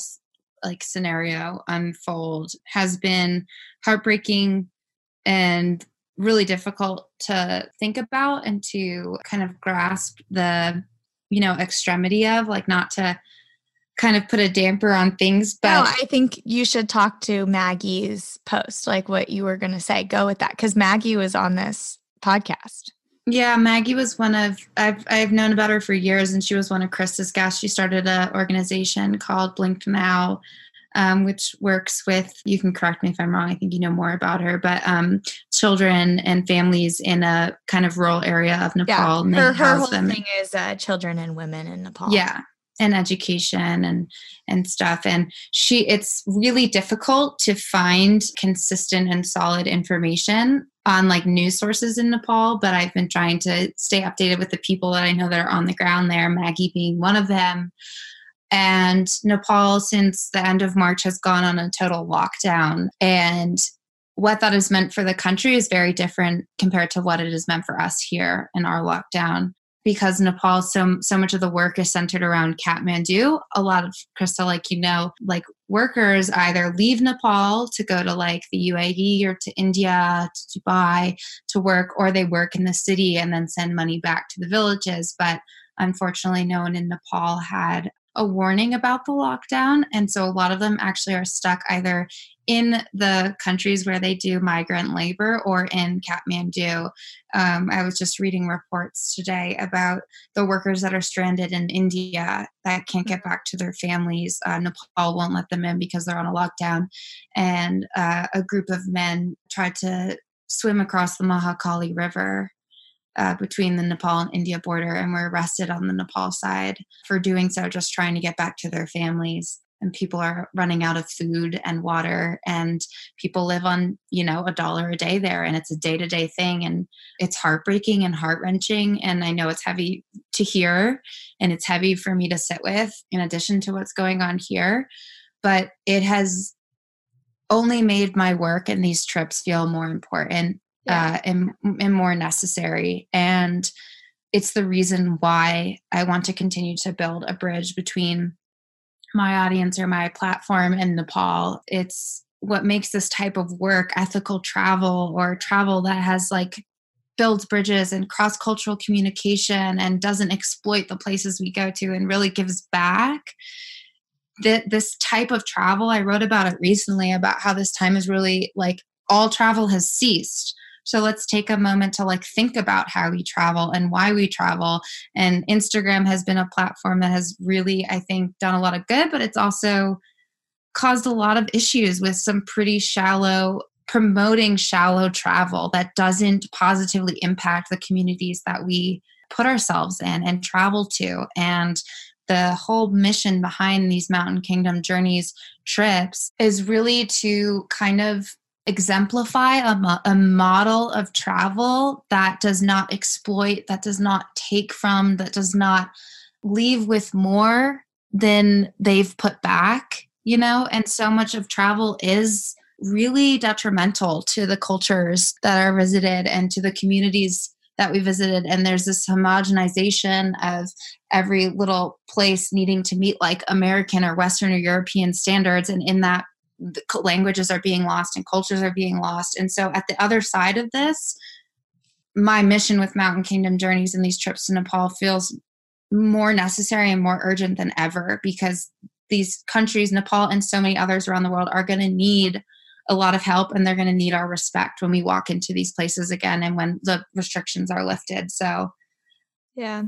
like scenario unfold has been heartbreaking and really difficult to think about and to kind of grasp the you know extremity of like not to kind of put a damper on things but no, i think you should talk to maggie's post like what you were going to say. Go with that because maggie was on this podcast yeah, Maggie was one of I've I've known about her for years, and she was one of Krista's guests. She started an organization called BlinkNow, um, which works with. You can correct me if I'm wrong. I think you know more about her, but um, children and families in a kind of rural area of Nepal. Yeah, her, her whole them. thing is uh, children and women in Nepal. Yeah, and education and and stuff and she it's really difficult to find consistent and solid information on like news sources in Nepal, but I've been trying to stay updated with the people that I know that are on the ground there, Maggie being one of them. And Nepal, since the end of March, has gone on a total lockdown. And what that has meant for the country is very different compared to what it has meant for us here in our lockdown because Nepal, so so much of the work is centered around Kathmandu. A lot of Krista, like you know, like workers either leave Nepal to go to like the UAE or to India, to Dubai to work, or they work in the city and then send money back to the villages. But unfortunately, no one in Nepal had a warning about the lockdown. And so a lot of them actually are stuck either in the countries where they do migrant labor or in Kathmandu. Um, I was just reading reports today about the workers that are stranded in India that can't get back to their families. Uh, Nepal won't let them in because they're on a lockdown. And uh, a group of men tried to swim across the Mahakali River uh, between the Nepal and India border and were arrested on the Nepal side for doing so, just trying to get back to their families. And people are running out of food and water, and people live on, you know, a dollar a day there, and it's a day to day thing. And it's heartbreaking and heart wrenching. And I know it's heavy to hear, and it's heavy for me to sit with, in addition to what's going on here. But it has only made my work and these trips feel more important yeah. uh, and, and more necessary. And it's the reason why I want to continue to build a bridge between my audience or my platform and Nepal. It's what makes this type of work ethical travel or travel that has like builds bridges and cross cultural communication and doesn't exploit the places we go to and really gives back. That this type of travel, I wrote about it recently about how this time is really like all travel has ceased. So let's take a moment to like think about how we travel and why we travel. And Instagram has been a platform that has really, I think, done a lot of good, but it's also caused a lot of issues with some pretty shallow promoting shallow travel that doesn't positively impact the communities that we put ourselves in and travel to and the whole mission behind these mountain kingdom journeys trips is really to kind of exemplify a, mo- a model of travel that does not exploit that does not take from that does not leave with more than they've put back you know? And so much of travel is really detrimental to the cultures that are visited and to the communities that we visited. And there's this homogenization of every little place needing to meet like american or western or european standards. And in that languages are being lost and cultures are being lost and so at the other side of this my mission with mountain kingdom journeys and these trips to nepal feels more necessary and more urgent than ever because these countries, Nepal and so many others around the world, are going to need a lot of help and they're going to need our respect when we walk into these places again and when the restrictions are lifted. So, yeah.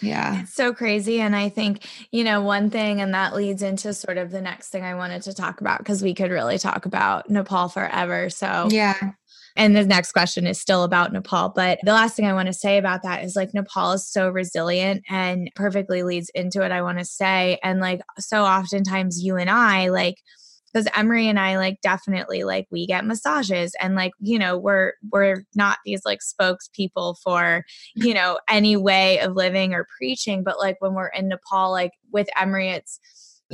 Yeah. It's so crazy. And I think, you know, one thing, and that leads into sort of the next thing I wanted to talk about because we could really talk about Nepal forever. So, yeah. And the next question is still about Nepal. But the last thing I want to say about that is like Nepal is so resilient and perfectly leads into it, I want to say. And like, so oftentimes you and I, like, because Emory and I like definitely like we get massages and like you know we're we're not these like spokespeople for you know any way of living or preaching but like when we're in Nepal like with Emory it's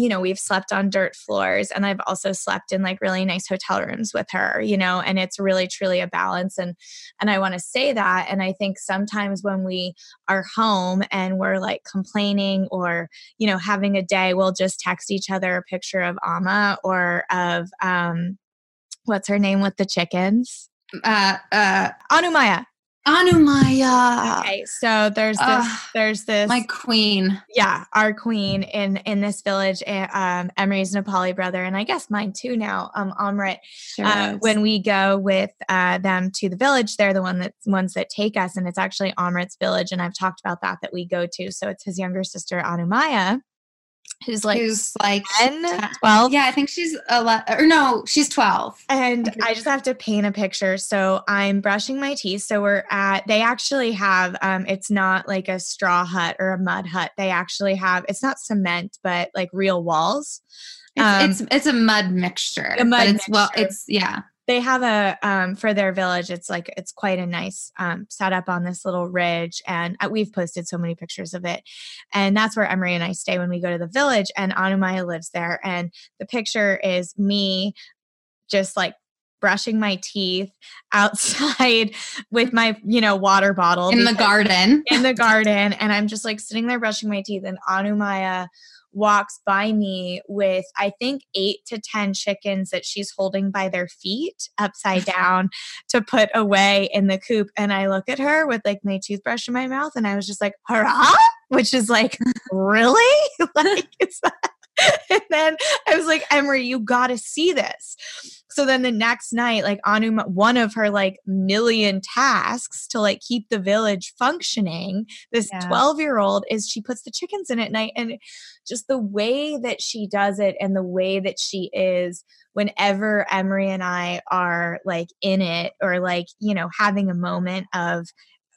you know, we've slept on dirt floors and I've also slept in like really nice hotel rooms with her, you know, and it's really truly a balance and and I want to say that and I think sometimes when we are home and we're like complaining or, you know, having a day, we'll just text each other a picture of Amma or of um what's her name with the chickens? Uh uh Anumaya. Anumaya. Okay, so there's this. Uh, there's this. My queen. Yeah, our queen in in this village. Eh, um, Emory's Nepali brother, and I guess mine too now. Um, Amrit. Sure uh, when we go with uh, them to the village, they're the one that ones that take us, and it's actually Amrit's village. And I've talked about that that we go to. So it's his younger sister Anumaya who's like who's like 10, 12 yeah i think she's 11 or no she's 12 and i just have to paint a picture. So i'm brushing my teeth. So we're at they actually have um it's not like a straw hut or a mud hut. They actually have it's not cement but like real walls. It's um, it's, it's, a mud mixture a mud it's mixture. well it's yeah they have a um, for their village it's like it's quite a nice um, setup on this little ridge and uh, we've posted so many pictures of it. And that's where emory and i stay when we go to the village and anumaya lives there and the picture is me just like brushing my teeth outside with my you know water bottle in the garden. in the garden and i'm just like sitting there brushing my teeth and anumaya walks by me with, I think, eight to 10 chickens that she's holding by their feet upside mm-hmm. down to put away in the coop. And I look at her with like my toothbrush in my mouth and I was just like, hurrah, which is like, really? like, that? and then I was like, Emory, you got to see this. So then the next night, like Anu, one of her like million tasks to like keep the village functioning, this 12 yeah. year old is she puts the chickens in at night. And just the way that she does it and the way that she is whenever Emory and I are like in it or like, you know, having a moment of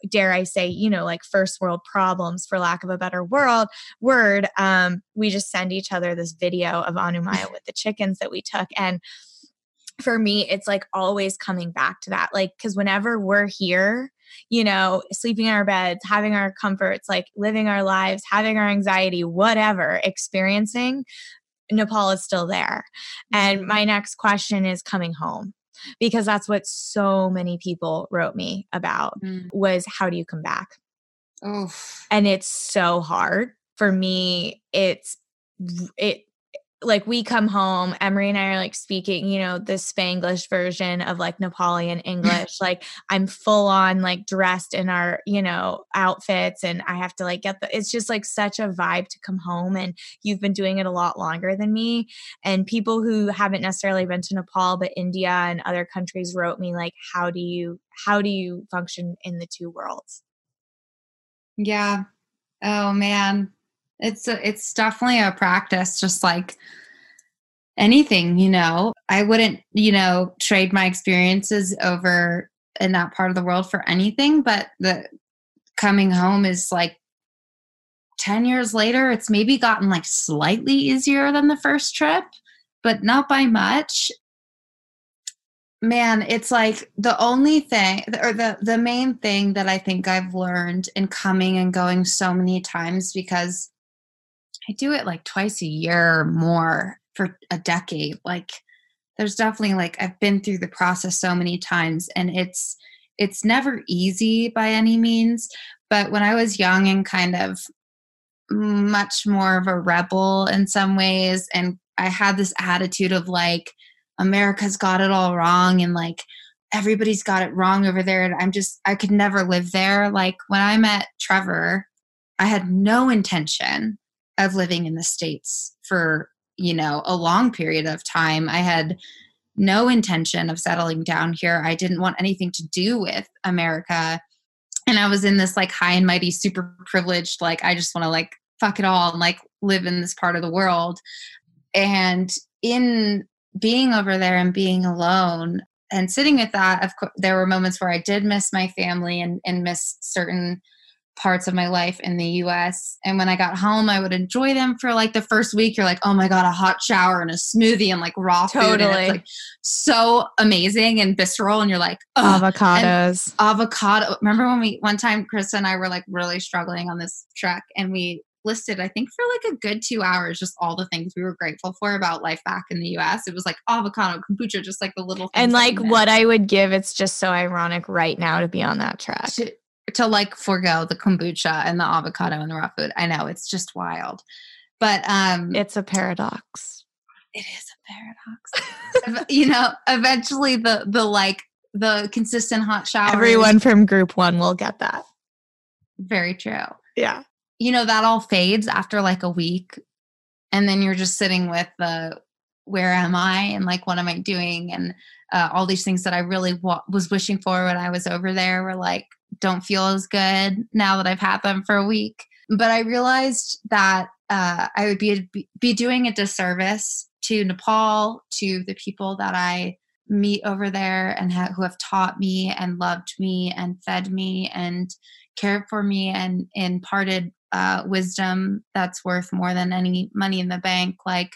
dare I say, you know, like first world problems for lack of a better world word, um, we just send each other this video of Anumaya with the chickens that we took. And for me, it's like always coming back to that. Like, because whenever we're here, you know, sleeping in our beds, having our comforts, like living our lives, having our anxiety, whatever, experiencing, Nepal is still there. And mm-hmm. my next question is coming home because that's what so many people wrote me about mm. was how do you come back? Oof. And it's so hard for me. It's it like we come home, Emory and I are like speaking, you know, the Spanglish version of like Nepalian English. like I'm full on like dressed in our, you know, outfits and I have to like get the it's just like such a vibe to come home and you've been doing it a lot longer than me. And people who haven't necessarily been to Nepal but India and other countries wrote me like, how do you how do you function in the two worlds? Yeah. Oh man it's a, it's definitely a practice just like anything you know? I wouldn't you know trade my experiences over in that part of the world for anything but the coming home is like 10 years later it's maybe gotten like slightly easier than the first trip but not by much. Man it's like the only thing or the the main thing that i think i've learned in coming and going so many times because I do it like twice a year or more for a decade. Like there's definitely like I've been through the process so many times and it's it's never easy by any means, but when I was young and kind of much more of a rebel in some ways and I had this attitude of like America's got it all wrong and like everybody's got it wrong over there and I'm just I could never live there. Like when I met Trevor, I had no intention of living in the states for you know a long period of time. I had no intention of settling down here. I didn't want anything to do with america. And i was in this like high and mighty super privileged like i just want to like fuck it all and like live in this part of the world. And in being over there and being alone and sitting with that of course there were moments where i did miss my family and, and miss certain parts of my life in the US. And when I got home, I would enjoy them for like the first week. You're like, oh my God, a hot shower and a smoothie and like raw totally. food. And it's like so amazing and visceral. And you're like, avocados. And avocado. Remember when we, one time, Chris and I were like really struggling on this trek and we listed, I think, for like a good two hours, just all the things we were grateful for about life back in the US. It was like avocado, kombucha, just like the little And like what I would give, it's just so ironic right now to be on that track. To, to like forego the kombucha and the avocado and the raw food. I know it's just wild. But um it's a paradox. It is a paradox. you know, eventually the the like the consistent hot shower. Everyone from group 1 will get that. Very true. Yeah. You know that all fades after like a week and then you're just sitting with the where am I and like what am I doing and uh, all these things that I really wa- was wishing for when I was over there were like don't feel as good now that I've had them for a week. But I realized that uh, I would be be doing a disservice to Nepal, to the people that I meet over there and ha- who have taught me and loved me and fed me and cared for me and imparted uh, wisdom that's worth more than any money in the bank. Like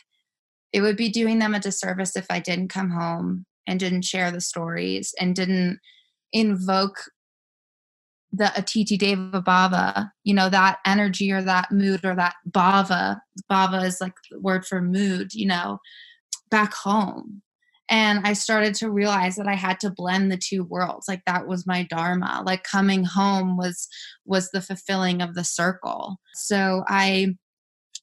it would be doing them a disservice if I didn't come home and didn't share the stories and didn't invoke the Atithi Deva Bhava, you know, that energy or that mood or that bhava. Bhava is like the word for mood, you know, back home. And I started to realize that I had to blend the two worlds. Like that was my dharma. Like coming home was was the fulfilling of the circle. So I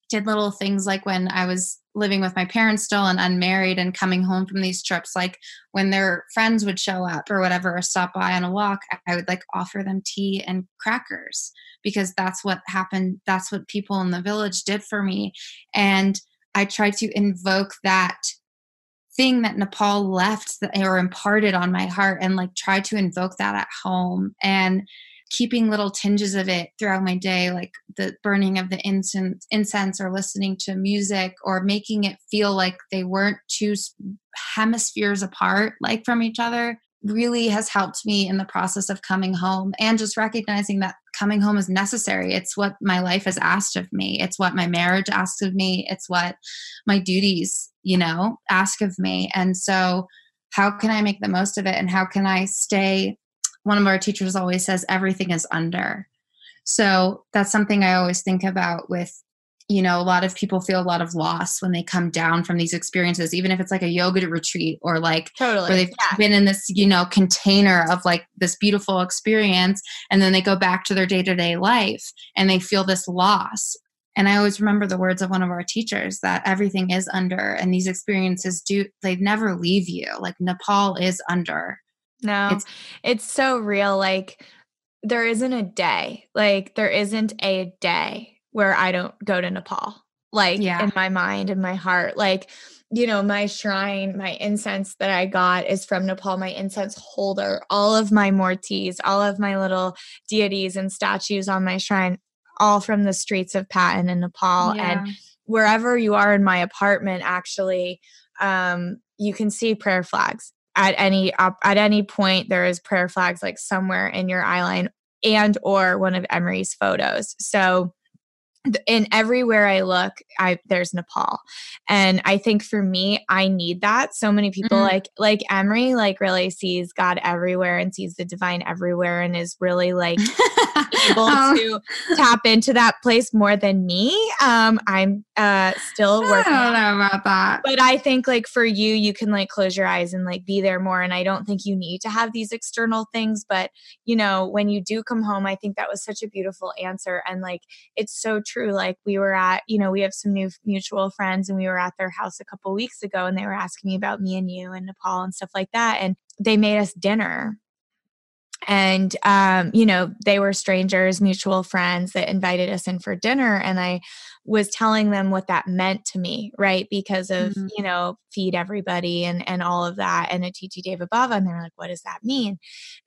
did little things like when I was living with my parents still and unmarried and coming home from these trips like when their friends would show up or whatever or stop by on a walk i would like offer them tea and crackers because that's what happened that's what people in the village did for me. And i tried to invoke that thing that nepal left or imparted on my heart and like try to invoke that at home. And keeping little tinges of it throughout my day, like the burning of the incense, incense or listening to music or making it feel like they weren't two hemispheres apart, like from each other, really has helped me in the process of coming home and just recognizing that coming home is necessary. It's what my life has asked of me. It's what my marriage asks of me. It's what my duties, you know, ask of me. And so, how can I make the most of it? And how can I stay one of our teachers always says everything is under. So that's something I always think about with you know, a lot of people feel a lot of loss when they come down from these experiences, even if it's like a yoga retreat or like totally where they've yeah. been in this, you know, container of like this beautiful experience. And then they go back to their day to day life and they feel this loss. and i always remember the words of one of our teachers that everything is under and these experiences do they never leave you like nepal is under no it's, it's so real like there isn't a day like there isn't a day where i don't go to nepal like yeah. in my mind and my heart like you know, my shrine, my incense that I got is from Nepal, my incense holder, all of my murtis, all of my little deities and statues on my shrine, all from the streets of Patan in Nepal. Yeah. And wherever you are in my apartment, actually, um, you can see prayer flags at any up at any point there is prayer flags like somewhere in your eyeline and or one of Emory's photos. So in everywhere I look, I there's Nepal. And I think for me, I need that. So many people mm. like like Emory like really sees God everywhere and sees the divine everywhere and is really like able oh. to tap into that place more than me. Um I'm uh still working. I don't know about that. But I think like for you, you can like close your eyes and like be there more. And I don't think you need to have these external things. But you know, when you do come home, I think that was such a beautiful answer. And like it's so true true. Like we were at, you know, we have some new mutual friends and we were at their house a couple weeks ago and they were asking me about me and you and Nepal and stuff like that. And they made us dinner and um, you know they were strangers mutual friends that invited us in for dinner and i was telling them what that meant to me right because of mm-hmm. you know feed everybody and and all of that and Atithi Deva Bhava and they're like what does that mean?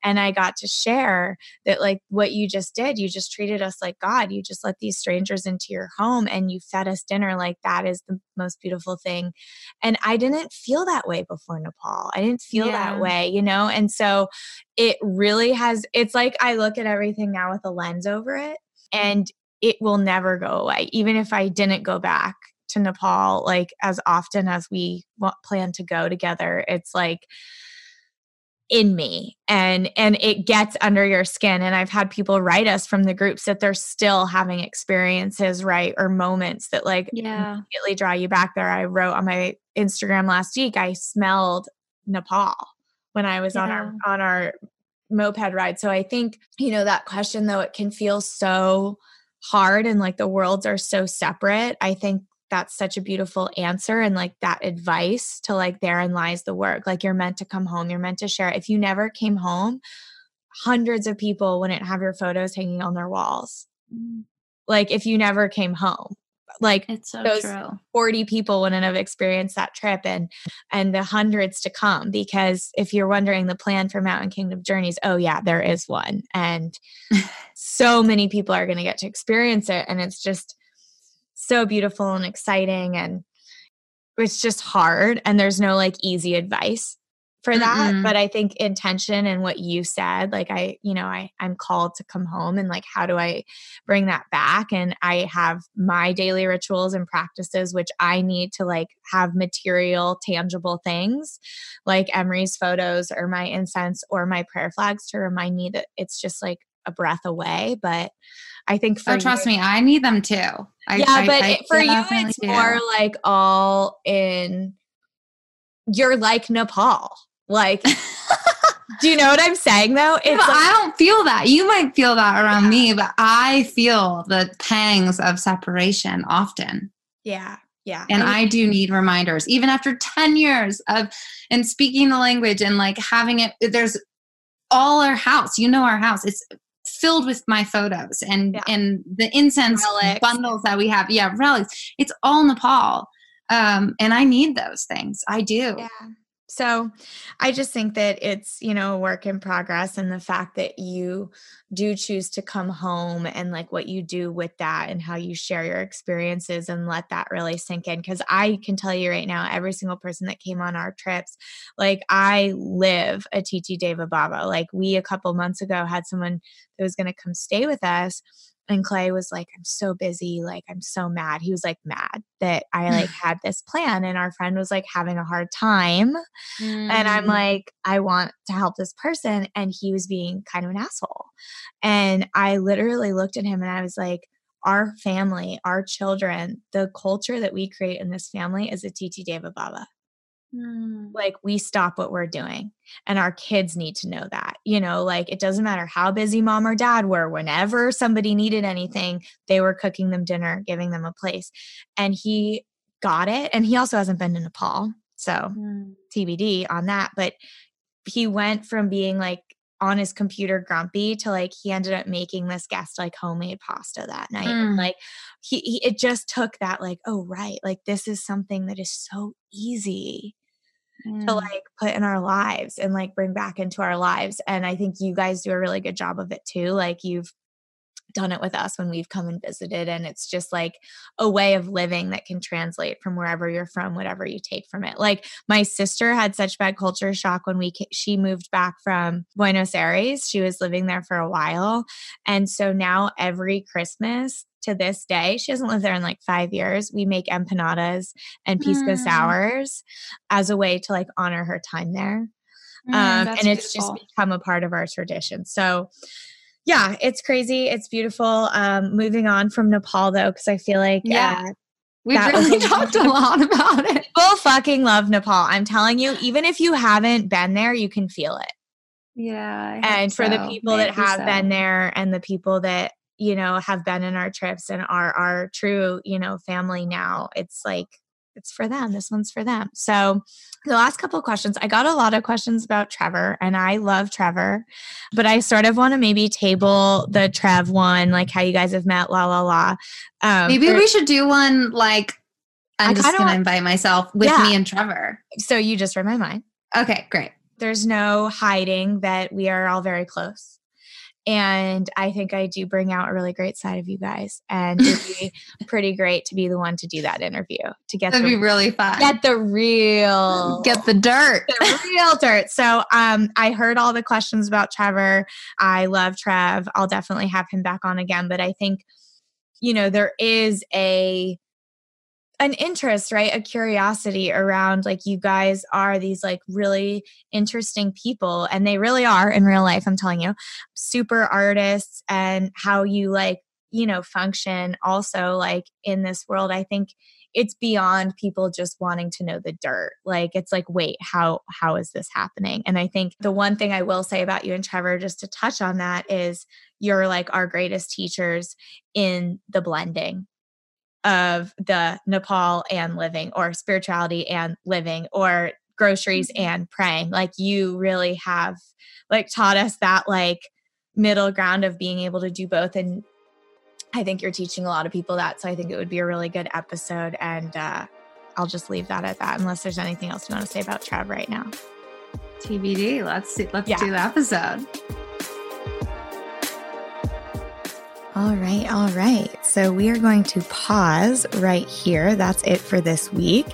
And i got to share that like what you just did you just treated us like god. You just let these strangers into your home and you fed us dinner like that is the most beautiful thing. And i didn't feel that way before nepal. I didn't feel yeah. that way you know? And so it really has it's like i look at everything now with a lens over it and it will never go away even if i didn't go back to nepal like as often as we plan to go together it's like in me and and it gets under your skin and i've had people write us from the groups that they're still having experiences right or moments that like yeah immediately draw you back there i wrote on my instagram last week i smelled nepal when I was yeah. on our on our moped ride. So I think, you know, that question though it can feel so hard and like the worlds are so separate. I think that's such a beautiful answer and like that advice to like therein lies the work. Like you're meant to come home, you're meant to share. If you never came home, hundreds of people wouldn't have your photos hanging on their walls. Mm. Like if you never came home like it's so those true. 40 people wouldn't have experienced that trip and and the hundreds to come because if you're wondering the plan for mountain kingdom journeys oh yeah there is one and so many people are going to get to experience it and it's just so beautiful and exciting and it's just hard and there's no like easy advice for that mm but i think intention and what you said like i you know i i'm called to come home and like how do i bring that back? And i have my daily rituals and practices which i need to like have material tangible things like emory's photos or my incense or my prayer flags to remind me that it's just like a breath away but i think for oh, trust you, me i need them too I, yeah I, but I, for you it's do. more like all in you're like nepal like, do you know what I'm saying though? It's like, I don't feel that. You might feel that around yeah. me, but I feel the pangs of separation often. Yeah. Yeah. And I, I do need reminders, even after 10 years of and speaking the language and like having it, there's all our house, you know, our house. It's filled with my photos and yeah. and the incense relics. bundles that we have. Yeah, relics. It's all Nepal. Um, and I need those things. I do. Yeah. So I just think that it's, you know, a work in progress and the fact that you do choose to come home and like what you do with that and how you share your experiences and let that really sink in. Cause I can tell you right now, every single person that came on our trips, like I live Atithi Deva Bhava. Like we a couple months ago had someone that was going to come stay with us and Clay was like, I'm so busy. Like, I'm so mad. He was like mad that I like had this plan and our friend was like having a hard time. Mm. And I'm mm. like, I want to help this person. And he was being kind of an asshole. And I literally looked at him and I was like, our family, our children, the culture that we create in this family is Atithi Deva Bhava. Mm. like we stop what we're doing and our kids need to know that you know like it doesn't matter how busy mom or dad were whenever somebody needed anything they were cooking them dinner giving them a place and he got it and he also hasn't been to nepal so mm. tbd on that but he went from being like on his computer grumpy to like he ended up making this guest like homemade pasta that night mm. and like he, he, it just took that like oh right like this is something that is so easy mm. to like put in our lives and like bring back into our lives and i think you guys do a really good job of it too like you've done it with us when we've come and visited and it's just like a way of living that can translate from wherever you're from whatever you take from it. Like my sister had such bad culture shock when we she moved back from Buenos Aires. She was living there for a while. And so now every christmas to this day she hasn't lived there in like 5 years we make empanadas and pisco mm. sours as a way to like honor her time there. Mm, um, and it's beautiful. just become a part of our tradition. So yeah, it's crazy. It's beautiful. Um, moving on from Nepal though, because I feel like yeah. Uh, We've really talked a lot about it. People fucking love Nepal. I'm telling you, even if you haven't been there, you can feel it. Yeah. And for so. the people Maybe that have so. been there and the people that, you know, have been in our trips and are our true, you know, family now, it's like it's for them. This one's for them. So, the last couple questions, I got a lot of questions about Trevor, and I love Trevor, but I sort of want to maybe table the Trev one, like how you guys have met, la la la. Um, maybe for, we should do one like I'm I just gonna want, invite myself with yeah. me and Trevor. So you just read my mind. Okay, great. There's no hiding that we are all very close. And I think I do bring out a really great side of you guys. And it'd be pretty great to be the one to do that interview to get That'd the, be really fun. Get the real get the dirt. The real dirt. So um I heard all the questions about Trevor. I love Trev. I'll definitely have him back on again. But I think, you know, there is a an interest, right? A curiosity around like you guys are these like really interesting people and they really are in real life, I'm telling you. Super artists and how you like, you know, function also like in this world. I think it's beyond people just wanting to know the dirt. Like it's like, wait, how how is this happening? And I think the one thing I will say about you and Trevor just to touch on that is you're like our greatest teachers in the blending of the Nepal and living or spirituality and living or groceries mm-hmm. and praying. Like you really have like taught us that like middle ground of being able to do both and I think you're teaching a lot of people that. So I think it would be a really good episode and uh I'll just leave that at that unless there's anything else you want to say about Trev right now. TBD. Let's see, let's yeah. do the episode. All right, all right. So we are going to pause right here. That's it for this week.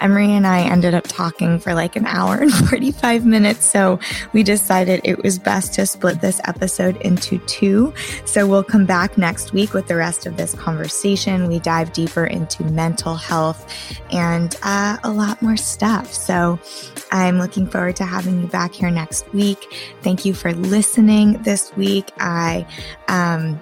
Emory and I ended up talking for like an hour and 45 minutes. So we decided it was best to split this episode into two. So we'll come back next week with the rest of this conversation. We dive deeper into mental health and uh, a lot more stuff. So I'm looking forward to having you back here next week. Thank you for listening this week. I, um,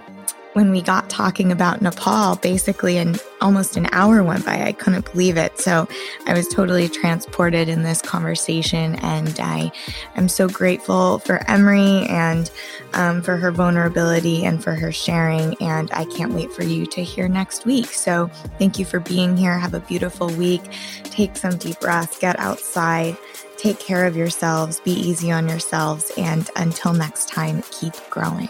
when we got talking about Nepal, basically, and almost an hour went by. I couldn't believe it. So I was totally transported in this conversation, and I am so grateful for Emory and um, for her vulnerability and for her sharing. And I can't wait for you to hear next week. So thank you for being here. Have a beautiful week. Take some deep breaths. Get outside. Take care of yourselves. Be easy on yourselves. And until next time, keep growing.